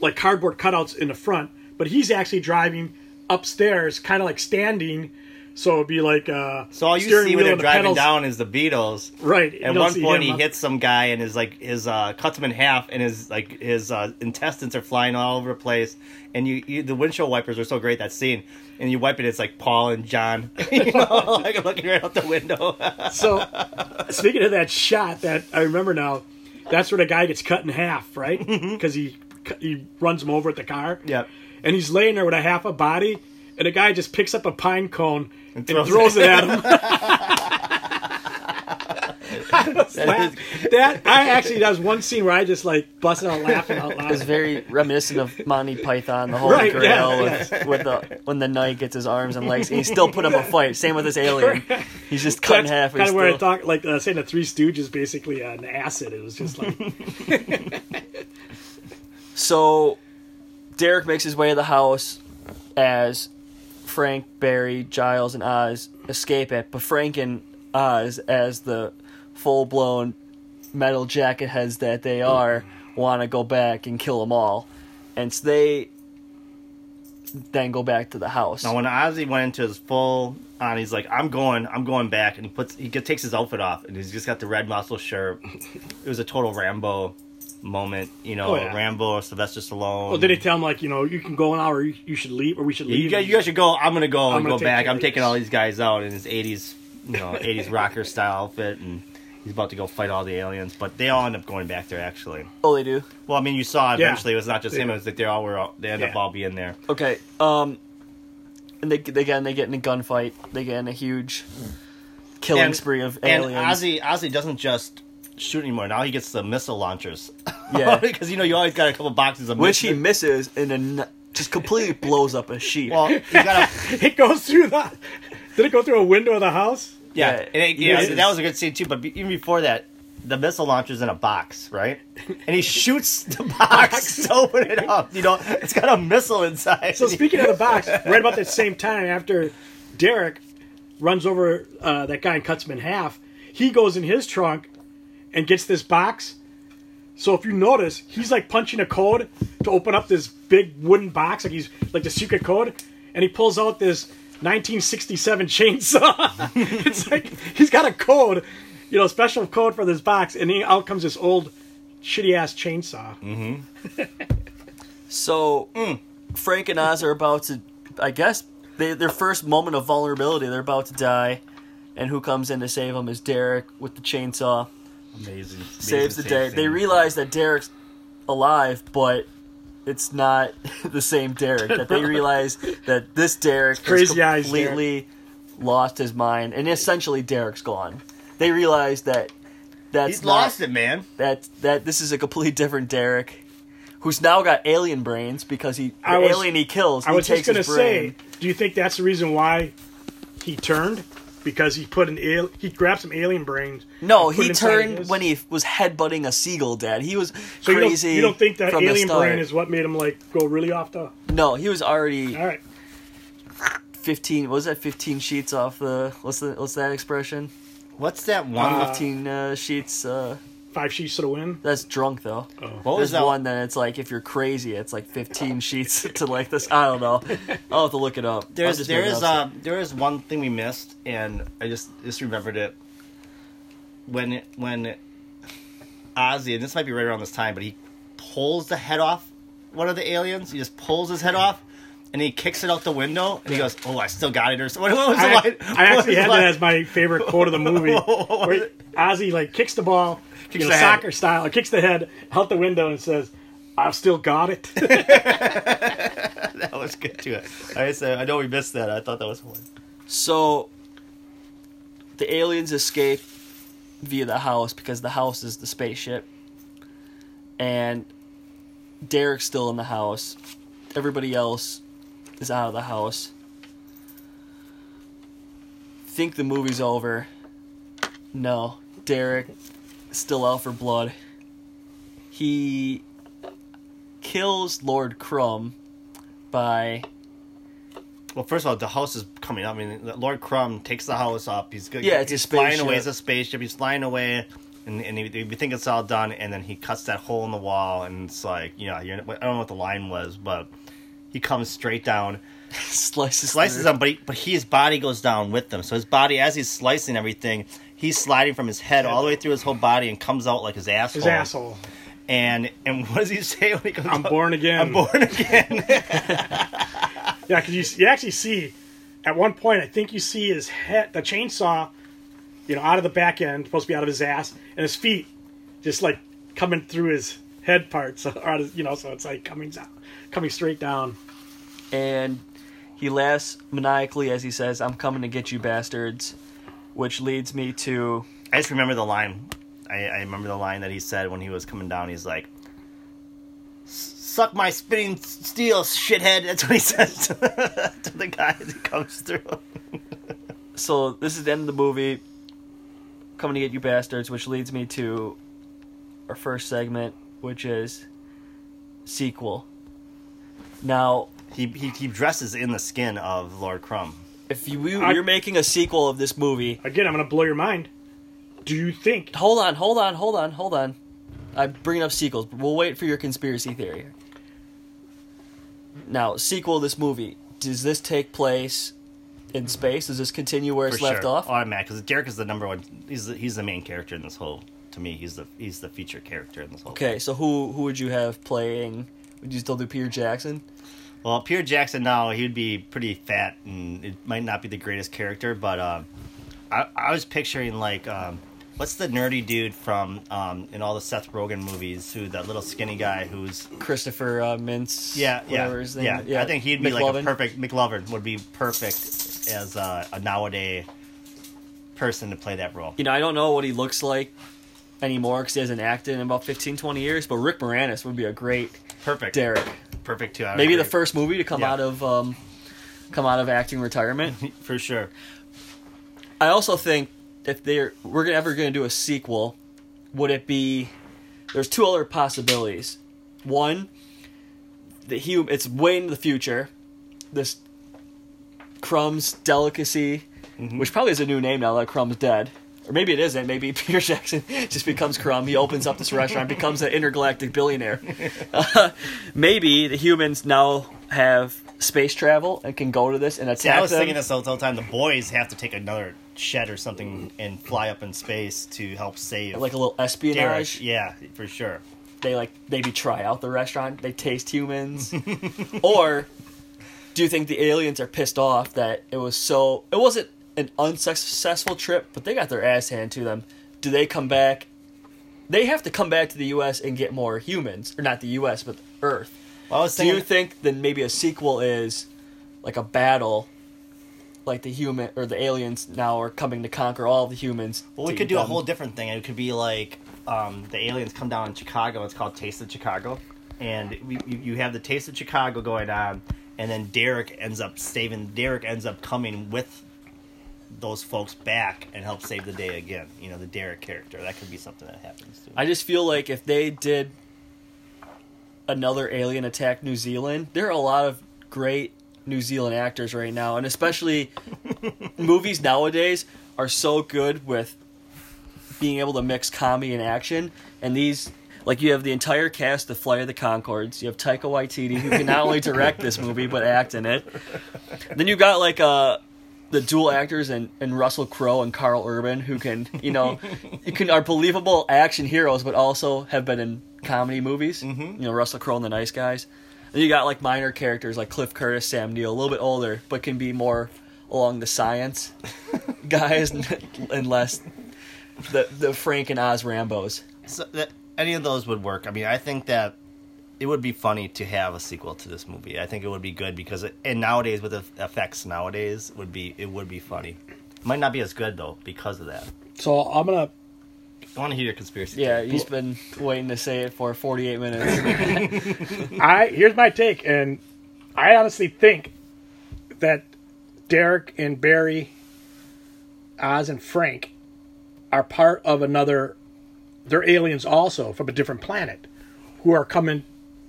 like cardboard cutouts in the front, but he's actually driving upstairs, kind of like standing So it'd be like uh, So all you see when they're the driving pedals- down is the Beatles. Right. At one point, he hits some guy, and his like his uh, cuts him in half, and his like his uh, intestines are flying all over the place. And you, you, the windshield wipers are so great that scene. And you wipe it, it's like Paul and John, you know, like looking right out the window. So, speaking of that shot, that I remember now, that's where the guy gets cut in half, right? Because he he runs him over at the car. Yep. And he's laying there with a half a body, and a guy just picks up a pine cone and, throws throws, it. it at him. that, that I actually that was one scene where I just like busted out laughing out loud. It's very reminiscent of Monty Python, the Holy Right, Grail, yeah, with, with the when the knight gets his arms and legs, and he still put up a fight. Same with this alien; he's just cut in half. kind he's of where I still- talk like uh, saying the Three Stooges basically an acid. It was just like So Derek makes his way to the house as Frank, Barry, Giles, and Oz escape it, but Frank and Oz, as the full blown metal jacket heads that they are, want to go back and kill them all. And so they then go back to the house. Now, when Ozzy went into his full on, he's like, "I'm going, I'm going back," and he puts, he takes his outfit off, and he's just got the red muscle shirt. It was a total Rambo moment, you know, Oh, yeah. Rambo or Sylvester Stallone. Well, did he tell him like you know you can go now or you, you should leave or we should Yeah, leave? you guys, you guys should go. I'm gonna go I'm and gonna go back. I'm of taking all these guys out in his 80s, you know, 80s rocker style outfit, and he's about to go fight all the aliens. But they all end up going back there, actually. oh, they do. Well, I mean, you saw Yeah. eventually it was not just him; Yeah. it was like they all were. all- They end up all being there. Okay. Um, and they, they again they get in a gunfight. They get in a huge killing And- spree of And aliens. Ozzy, Ozzy doesn't just shoot anymore. Now he gets the missile launchers. Yeah. because you know you always got a couple boxes of which he misses and then just completely blows up a sheep. Well, you got to It goes through the. Did it go through a window of the house? yeah. Yeah, and it, yeah, yeah, that was a good scene too. But even before that, the missile launcher's in a box, right? And he shoots the box to open it up. You know, it's got a missile inside. So speaking of the box, right about the same time after Derek runs over uh, that guy and cuts him in half, he goes in his trunk and gets this box. So if you notice, he's like punching a code to open up this big wooden box, like he's like the secret code, and he pulls out this 1967 chainsaw. it's like he's got a code, you know, special code for this box, and he, out comes this old shitty ass chainsaw. Mm-hmm. So mm, Frank and Oz are about to, I guess, they, their first moment of vulnerability. They're about to die, and who comes in to save them is Derek with the chainsaw. Amazing, Saves the amazing day. scene. They realize that Derek's alive, but it's not the same Derek. That they realize that this Derek has Crazy eyes completely lost his mind, and essentially Derek's gone. They realize that that's He's not, lost it, man. that that this is a completely different Derek, who's now got alien brains because he the was- alien he kills. I he was just takes gonna say, do you think that's the reason why he turned? Because he put an al- he grabbed some alien brains. No, he turned his- when he was headbutting a seagull. Dad, he was So you don't, crazy. you don't think that from the alien start. brain is what made him like go really off the? No, he was already All right, fifteen. What was that? Fifteen sheets off the. What's the? What's that expression? What's that one? Uh, Fifteen uh, sheets. Uh, five sheets to the wind. that's drunk though. what was There's that one that it's like if you're crazy, it's like fifteen sheets to like this. I don't know. I'll have to look it up. I'm There's just there making is up uh there is one thing we missed, and I just just remembered it when it, when Ozzy, and this might be right around this time, but he pulls the head off one of the aliens. He just pulls his head off, and he kicks it out the window, and he goes, "Oh, I still got it." Or so- what, what was the I, line? I actually had What was that as my favorite quote of the movie. What where? Ozzy like kicks the ball, Kicks you know, the head. soccer style, or kicks the head out the window and says, "I've still got it." line? that was good too. I said, I know we missed that. I thought that was hilarious. So the aliens escape via the house because the house is the spaceship. And Derek's still in the house. Everybody else is out of the house. Think the movie's over. No. Derek is still out for blood. He kills Lord Crumb by Well, first of all, the house is coming up. I mean, Lord Crumb takes the house up. He's good. Yeah, it's he's flying away as a spaceship. He's flying away, and and we think it's all done. And then he cuts that hole in the wall, and it's like, you know, you're, I don't know what the line was, but he comes straight down, Slices, slices through. them, but he, but his body goes down with them. So his body, as he's slicing everything, he's sliding from his head all the way through his whole body and comes out like his asshole. His asshole. And and what does he say when he comes? I'm out? born again. I'm born again. Yeah, because you, you actually see at one point, I think you see his head, the chainsaw, you know, out of the back end, supposed to be out of his ass, and his feet just like coming through his head parts, or out of, you know, so it's like coming down, coming straight down. and he laughs maniacally as he says, "I'm coming to get you, bastards," which leads me to I just remember the line. I, I remember the line that he said when he was coming down. He's like, "Suck my spinning steel, shithead." That's what he says to the, to the guy that comes through. so this is the end of the movie. Coming to get you, bastards, which leads me to our first segment, which is sequel. Now, He, he he dresses in the skin of Lord Crumb. If you I- you're making a sequel of this movie, Again, I'm going to blow your mind. Do you think? hold on, hold on, hold on, hold on. I'm bringing up sequels, but we'll wait for your conspiracy theory. Now, sequel of this movie. Does this take place in space? Does this continue where it's For left sure. off? Oh, Automatic, because Derek is the number one. He's the, he's the main character in this whole. To me, he's the he's the feature character in this whole. Okay, so who who would you have playing? Would you still do Peter Jackson? Well, Peter Jackson now he'd be pretty fat, and it might not be the greatest character, but um, I, I was picturing like um, what's the nerdy dude from um, in all the Seth Rogen movies? Who that little skinny guy who's Christopher uh, Mintz. yeah yeah his name yeah. is. I think he'd be like a perfect McLovin would be perfect as a, a nowadays person to play that role. You know, I don't know what he looks like anymore because he hasn't acted in about 15, 20 years. But Rick Moranis would be a great Perfect, Derek. Perfect. I would Maybe the first movie to come Yeah. out of um, come out of acting retirement. for sure. I also think if they're we're ever going to do a sequel, would it be? There's two other possibilities. One, the hum it's way into the future. This Crumb's delicacy, which probably is a new name now that Crumb's dead. Or maybe it isn't. Maybe Peter Jackson just becomes Crumb. He opens up this restaurant, becomes an intergalactic billionaire. Uh, maybe the humans now have space travel and can go to this and attack See, I was them. thinking this the whole time. The boys have to take another shed or something and fly up in space to help save like a little espionage. Derek. Yeah, for sure. they like maybe try out the restaurant they taste humans or do you think the aliens are pissed off that it was so it wasn't an unsuccessful trip but they got their ass handed to them do they come back they have to come back to the us and get more humans or not the us but earth Well, do you think then maybe a sequel is like a battle like the human or the aliens now are coming to conquer all the humans well, we could do a whole different thing. It could be like um, the aliens come down in Chicago. It's called Taste of Chicago, and we, you, you have the Taste of Chicago going on, and then Derek ends up saving. Derek ends up coming with those folks back and help save the day again. You know, the Derek character. That could be something that happens. Too. I just feel like if they did another alien attack New Zealand, there are a lot of great New Zealand actors right now, and especially movies nowadays are so good with being able to mix comedy and action. And these, like, you have the entire cast of Flight of the Conchords. You have Taika Waititi, who can not only direct this movie but act in it. Then you've got like uh the dual actors and, and Russell Crowe and Karl Urban who can you know you can are believable action heroes but also have been in comedy movies. Mm-hmm. You know Russell Crowe and the Nice Guys. Then you got like minor characters like Cliff Curtis, Sam Neill, a little bit older but can be more along the science guys and, and less the the Frank and Oz Rambo's. So that any of those would work. I mean, I think that it would be funny to have a sequel to this movie. I think it would be good because it, and nowadays with the effects nowadays would be it would be funny. It might not be as good though because of that. So I'm gonna. I want to hear your conspiracy. Yeah, theory. he's been waiting to say it for 48 minutes. I here's my take, and I honestly think that Derek and Barry, Oz and Frank, are part of another. They're aliens also from a different planet, who are coming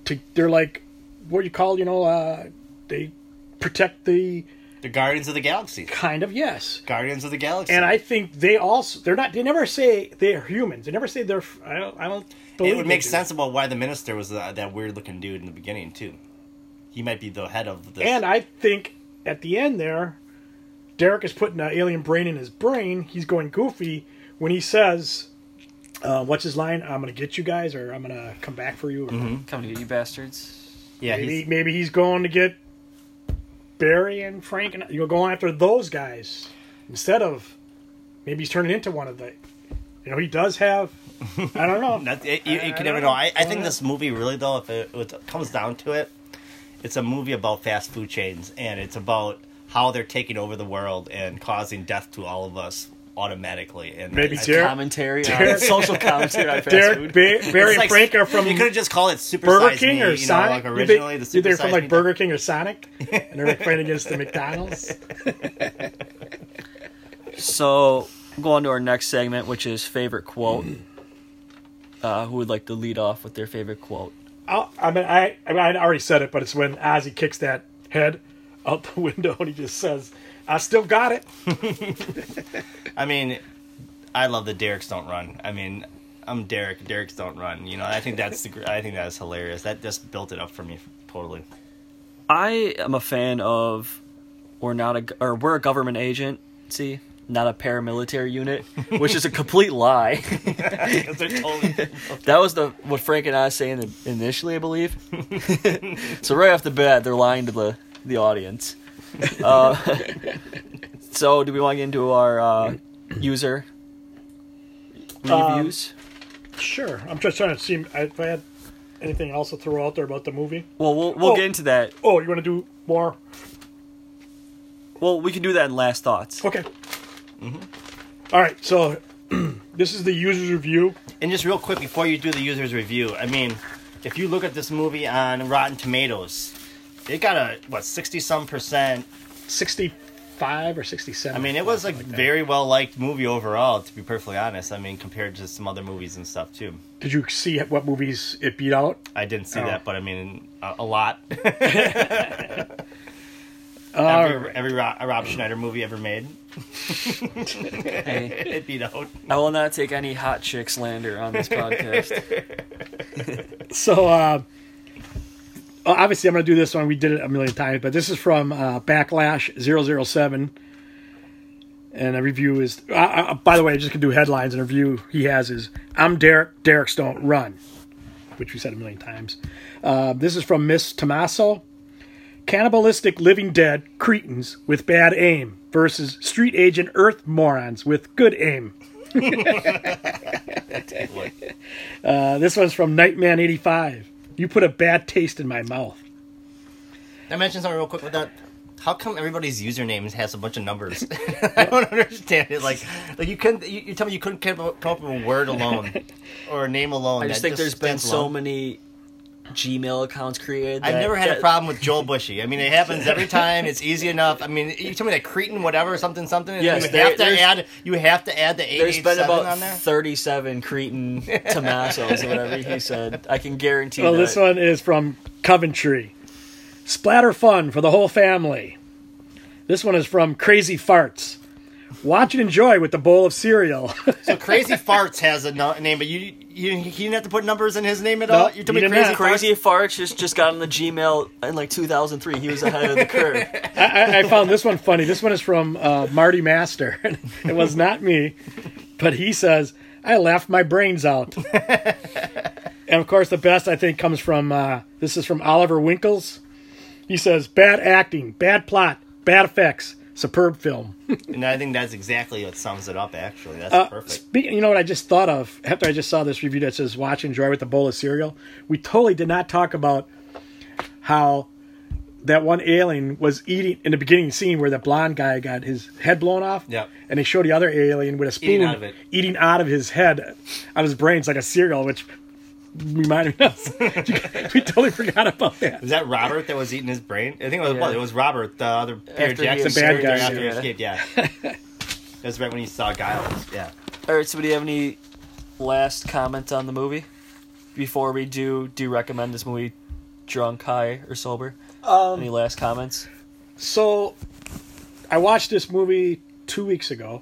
to. They're like, what do you call? You know, uh, they protect the the Guardians of the Galaxy. kind of yes. Guardians of the Galaxy. And I think they also they're not. They never say they're humans. They never say they're. I don't. I don't. it would make do. sense about why the minister was that, that weird looking dude in the beginning too. he might be the head of this. And I think at the end there, Derek is putting an alien brain in his brain. He's going goofy when he says, uh, "What's his line? I'm gonna get you guys, or I'm gonna come back for you." Or Come to get you bastards. yeah, maybe he's, maybe he's going to get Barry and Frank, and you're going after those guys instead of maybe he's turning into one of the. You know, he does have. I don't know. That, it, you, you can don't never know. know. I, I think this movie really, though, if it, if it comes down to it, it's a movie about fast food chains, and it's about how they're taking over the world and causing death to all of us automatically. And Maybe I- Derek- commentary on social commentary on fast Derek, food. ba- Barry, It's and like- Frank are from You could have just called it Super Burger Size King Me, or you know, Sonic. like You originally the Super they're from like Me Burger King or Sonic, and they're like fighting against the McDonald's. So, go on to our next segment, which is favorite quote. Uh, who would like to lead off with their favorite quote? I'll, I mean, I, I mean, I already said it, but it's when Ozzy kicks that head out the window and he just says, "I still got it." I mean, I love the Derek's don't run. I mean, I'm Derek. Derek's don't run. You know, I think that's the. gr- I think that's hilarious. That just built it up for me totally. I am a fan of we're not a or we're a government agency, not a paramilitary unit, which is a complete lie. they're totally. that was the what Frank and I was saying initially, I believe. so right off the bat, they're lying to the the audience. Uh, so do we want to get into our uh, user reviews? Sure. I'm just trying to see if I had anything else to throw out there about the movie. well, we'll we'll oh. get into that. Oh, you want to do more? Well, we can do that in last thoughts. Okay. All right. So this is the user's review. And just real quick before you do the user's review, I mean, if you look at this movie on Rotten Tomatoes, it got a what sixty some percent. 65 or 67. I mean, it was like, very well liked movie overall. To be perfectly honest, I mean, compared to some other movies and stuff too. Did you see what movies it beat out? I didn't see Oh. that, but I mean, a, a lot. Every right. every Ro- Rob Schneider movie ever made, Hey, it beat out. I will not take any hot chick slander on this podcast. So, uh, well, obviously, I'm going to do this one. We did it a million times, but this is from uh, Backlash 007. And a review is, uh, uh, by the way, I just to do headlines. And a review he has is I'm Derek, Derek's Don't Run, which we said a million times. Uh, this is from Miss Tommaso. Cannibalistic living dead cretins with bad aim versus street agent earth morons with good aim. Uh, this one's from Nightman 85. You put a bad taste in my mouth. I mention something real quick with that? How come everybody's usernames has a bunch of numbers? I don't understand it. Like, like you couldn't. You, you tell me you couldn't come up, come up with a word alone or a name alone. I just that think there's been so alone. many Gmail accounts created. I've never had a problem with Joel Bushy. I mean, it happens every time. It's easy enough. I mean, you tell me that Cretan whatever something something. Yes, you there- have to add. You have to add the eight There's eight been seven about on there. 37 Cretan Tommasos or whatever he said. I can guarantee Well, that. this one is from Coventry. Splatter fun for the whole family. This one is from Crazy Farts. Watch and enjoy with the bowl of cereal. So Crazy Farts has a no- name, but you, you he didn't have to put numbers in his name at No, all. You told he me Crazy not. Crazy Farts. Farts just, just got on the Gmail in like 2003. He was ahead of the curve. I, I, I found this one funny. This one is from uh, Marty Master. it was not me, but he says, I laughed my brains out. and of course, the best I think comes from uh, this is from Oliver Winkles. He says, Bad acting, bad plot, bad effects, superb film. And I think that's exactly what sums it up. Actually, that's Uh, perfect. Speaking, you know what I just thought of after I just saw this review that says "Watch and enjoy with a bowl of cereal." We totally did not talk about how that one alien was eating in the beginning scene where the blonde guy got his head blown off. Yep. And they showed the other alien with a spoon Eating out of it. eating out of his head, out of his brains like a cereal, which reminded us. we totally forgot about that. Was that Robert that was eating his brain? I think it was. Yeah. Well, it was Robert, the other Peter After he Jackson escaped, bad guy, After he yeah. escaped, yeah. That's right when he saw Giles. Yeah. All right, so do you have any last comments on the movie before we do do you recommend this movie drunk, high, or sober? Um, any last comments? So, I watched this movie two weeks ago.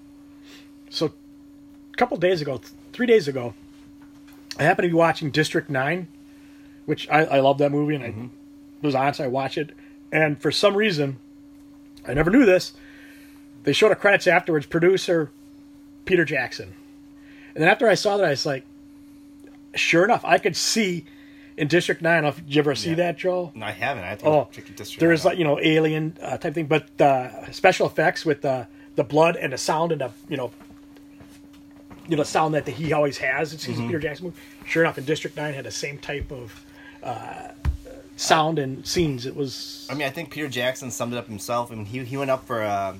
So, a couple days ago, th- three days ago, I happened to be watching District Nine, which I, I love that movie, and I was on, so I watched it. And for some reason, I never knew this. They showed a credits afterwards. Producer Peter Jackson. And then after I saw that, I was like, sure enough, I could see in District Nine. If did you ever see Yeah. that, Joel? No, I haven't. I have Oh, district there's like you know alien uh, type thing, but uh, special effects with the the blood and the sound and the you know you know sound that he always has. It's Mm-hmm. a Peter Jackson movie. Sure enough, in District Nine had the same type of uh, sound and scenes. It was I mean, I think Peter Jackson summed it up himself. I mean, he he went up for a,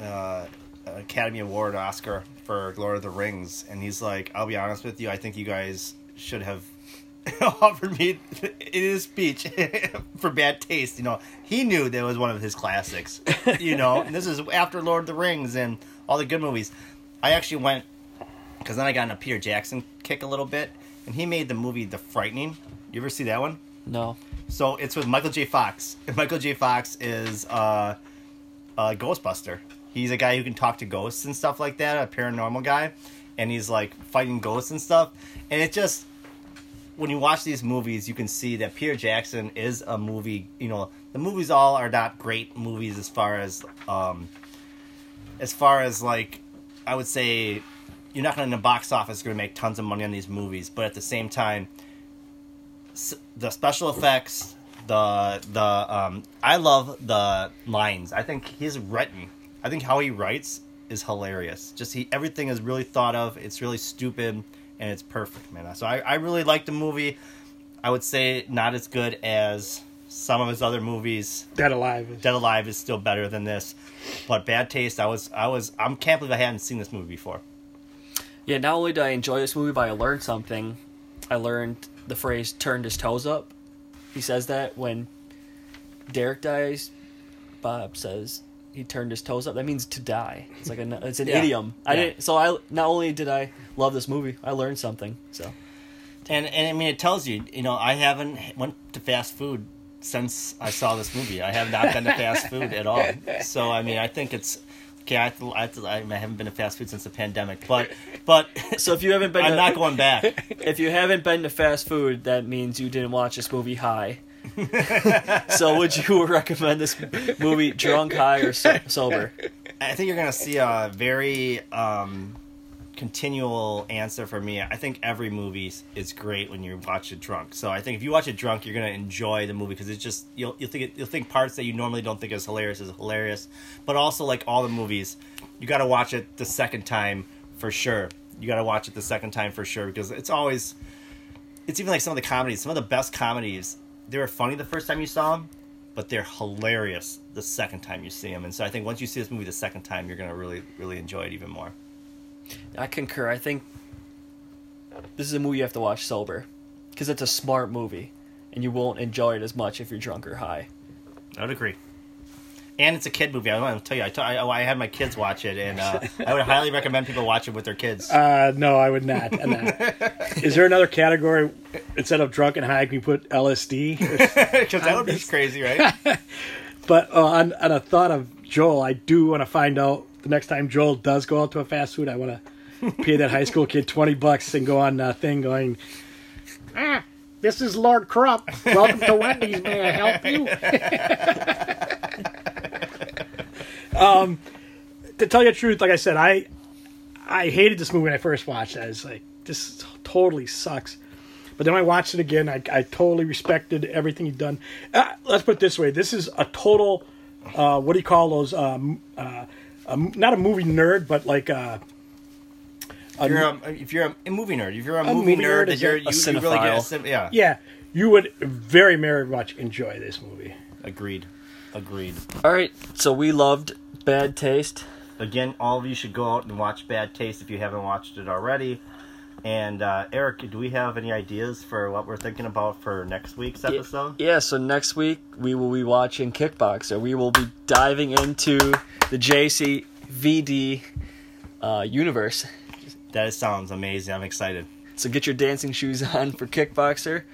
uh, an Academy Award Oscar for Lord of the Rings, and he's like, "I'll be honest with you. I think you guys should have offered me in his speech for bad taste." You know, he knew that was one of his classics. You know, and this is after Lord of the Rings and all the good movies. I actually went because then I got in a Peter Jackson kick a little bit, and he made the movie The Frightening. You ever see that one? No. So it's with Michael J. Fox. And Michael J. Fox is uh, a Ghostbuster. He's a guy who can talk to ghosts and stuff like that, a paranormal guy, and he's like fighting ghosts and stuff. And it just when you watch these movies, you can see that Peter Jackson is a movie. You know, the movies all are not great movies as far as um, as far as like I would say you're not going to in the box office going to make tons of money on these movies, but at the same time the special effects, the the um, I love the lines. I think he's written. I think how he writes is hilarious. Just he everything is really thought of. It's really stupid and it's perfect, man. So I, I really like the movie. I would say not as good as some of his other movies. Dead Alive. Dead Alive is still better than this, but Bad Taste. I was I was I can't believe I hadn't seen this movie before. Yeah, not only did I enjoy this movie, but I learned something. I learned the phrase turned his toes up. He says that when Derek dies, Bob says he turned his toes up. That means to die. It's like a, it's an Yeah. idiom. I Yeah. didn't so I not only did I love this movie, I learned something. So And and I mean, it tells you, you know, I haven't went to fast food since I saw this movie. I have not been to fast food at all. So I mean, I think it's okay. I, have to, I, have to, I haven't been to fast food since the pandemic, but but so if you haven't been I'm to, not going back. if you haven't been to fast food, that means you didn't watch this movie high. so would you recommend this movie drunk, high, or so- sober? I think you're gonna see a very um, continual answer for me. I think every movie is great when you watch it drunk. So I think if you watch it drunk, you're gonna enjoy the movie because it's just you'll you'll think it, you'll think parts that you normally don't think is hilarious is hilarious. But also like all the movies, you got to watch it the second time for sure. You got to watch it the second time for sure because it's always it's even like some of the comedies, some of the best comedies. They were funny the first time you saw them, but they're hilarious the second time you see them. And so I think once you see this movie the second time, you're gonna really, really enjoy it even more. I concur. I think this is a movie you have to watch sober because it's a smart movie, and you won't enjoy it as much if you're drunk or high. I would agree. And it's a kid movie. I want to tell you, I, t- I, I had my kids watch it, and uh, I would highly recommend people watch it with their kids. Uh, no, I would not. I'm. Is there another category instead of drunk and high? Can you put LSD? Because that would be crazy, right? But uh, on, on a thought of Joel, I do want to find out the next time Joel does go out to a fast food. I want to pay that high school kid twenty bucks and go on a thing going. Ah, this is Lord Crumb. Welcome to Wendy's. May I help you? um, to tell you the truth, like I said, I I hated this movie when I first watched it. I was like, this totally sucks. But then I watched it again, I, I totally respected everything he'd done. Uh, let's put it this way: this is a total. Uh, what do you call those? Um, uh, um, not a movie nerd, but like uh, a, If you're a, if you're a movie nerd, if you're a, A movie, movie nerd, nerd you're a- you, a you really get a cinephile. yeah. yeah, you would very very much enjoy this movie. Agreed. Agreed. All right, so we loved Bad Taste. Again, all of you should go out and watch Bad Taste if you haven't watched it already. And uh, Eric, do we have any ideas for what we're thinking about for next week's episode? Yeah, so next week we will be watching Kickboxer. We will be diving into the JCVD uh, universe. That sounds amazing. I'm excited. So get your dancing shoes on for Kickboxer.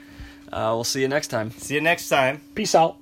Uh, we'll see you next time. See you next time. Peace out.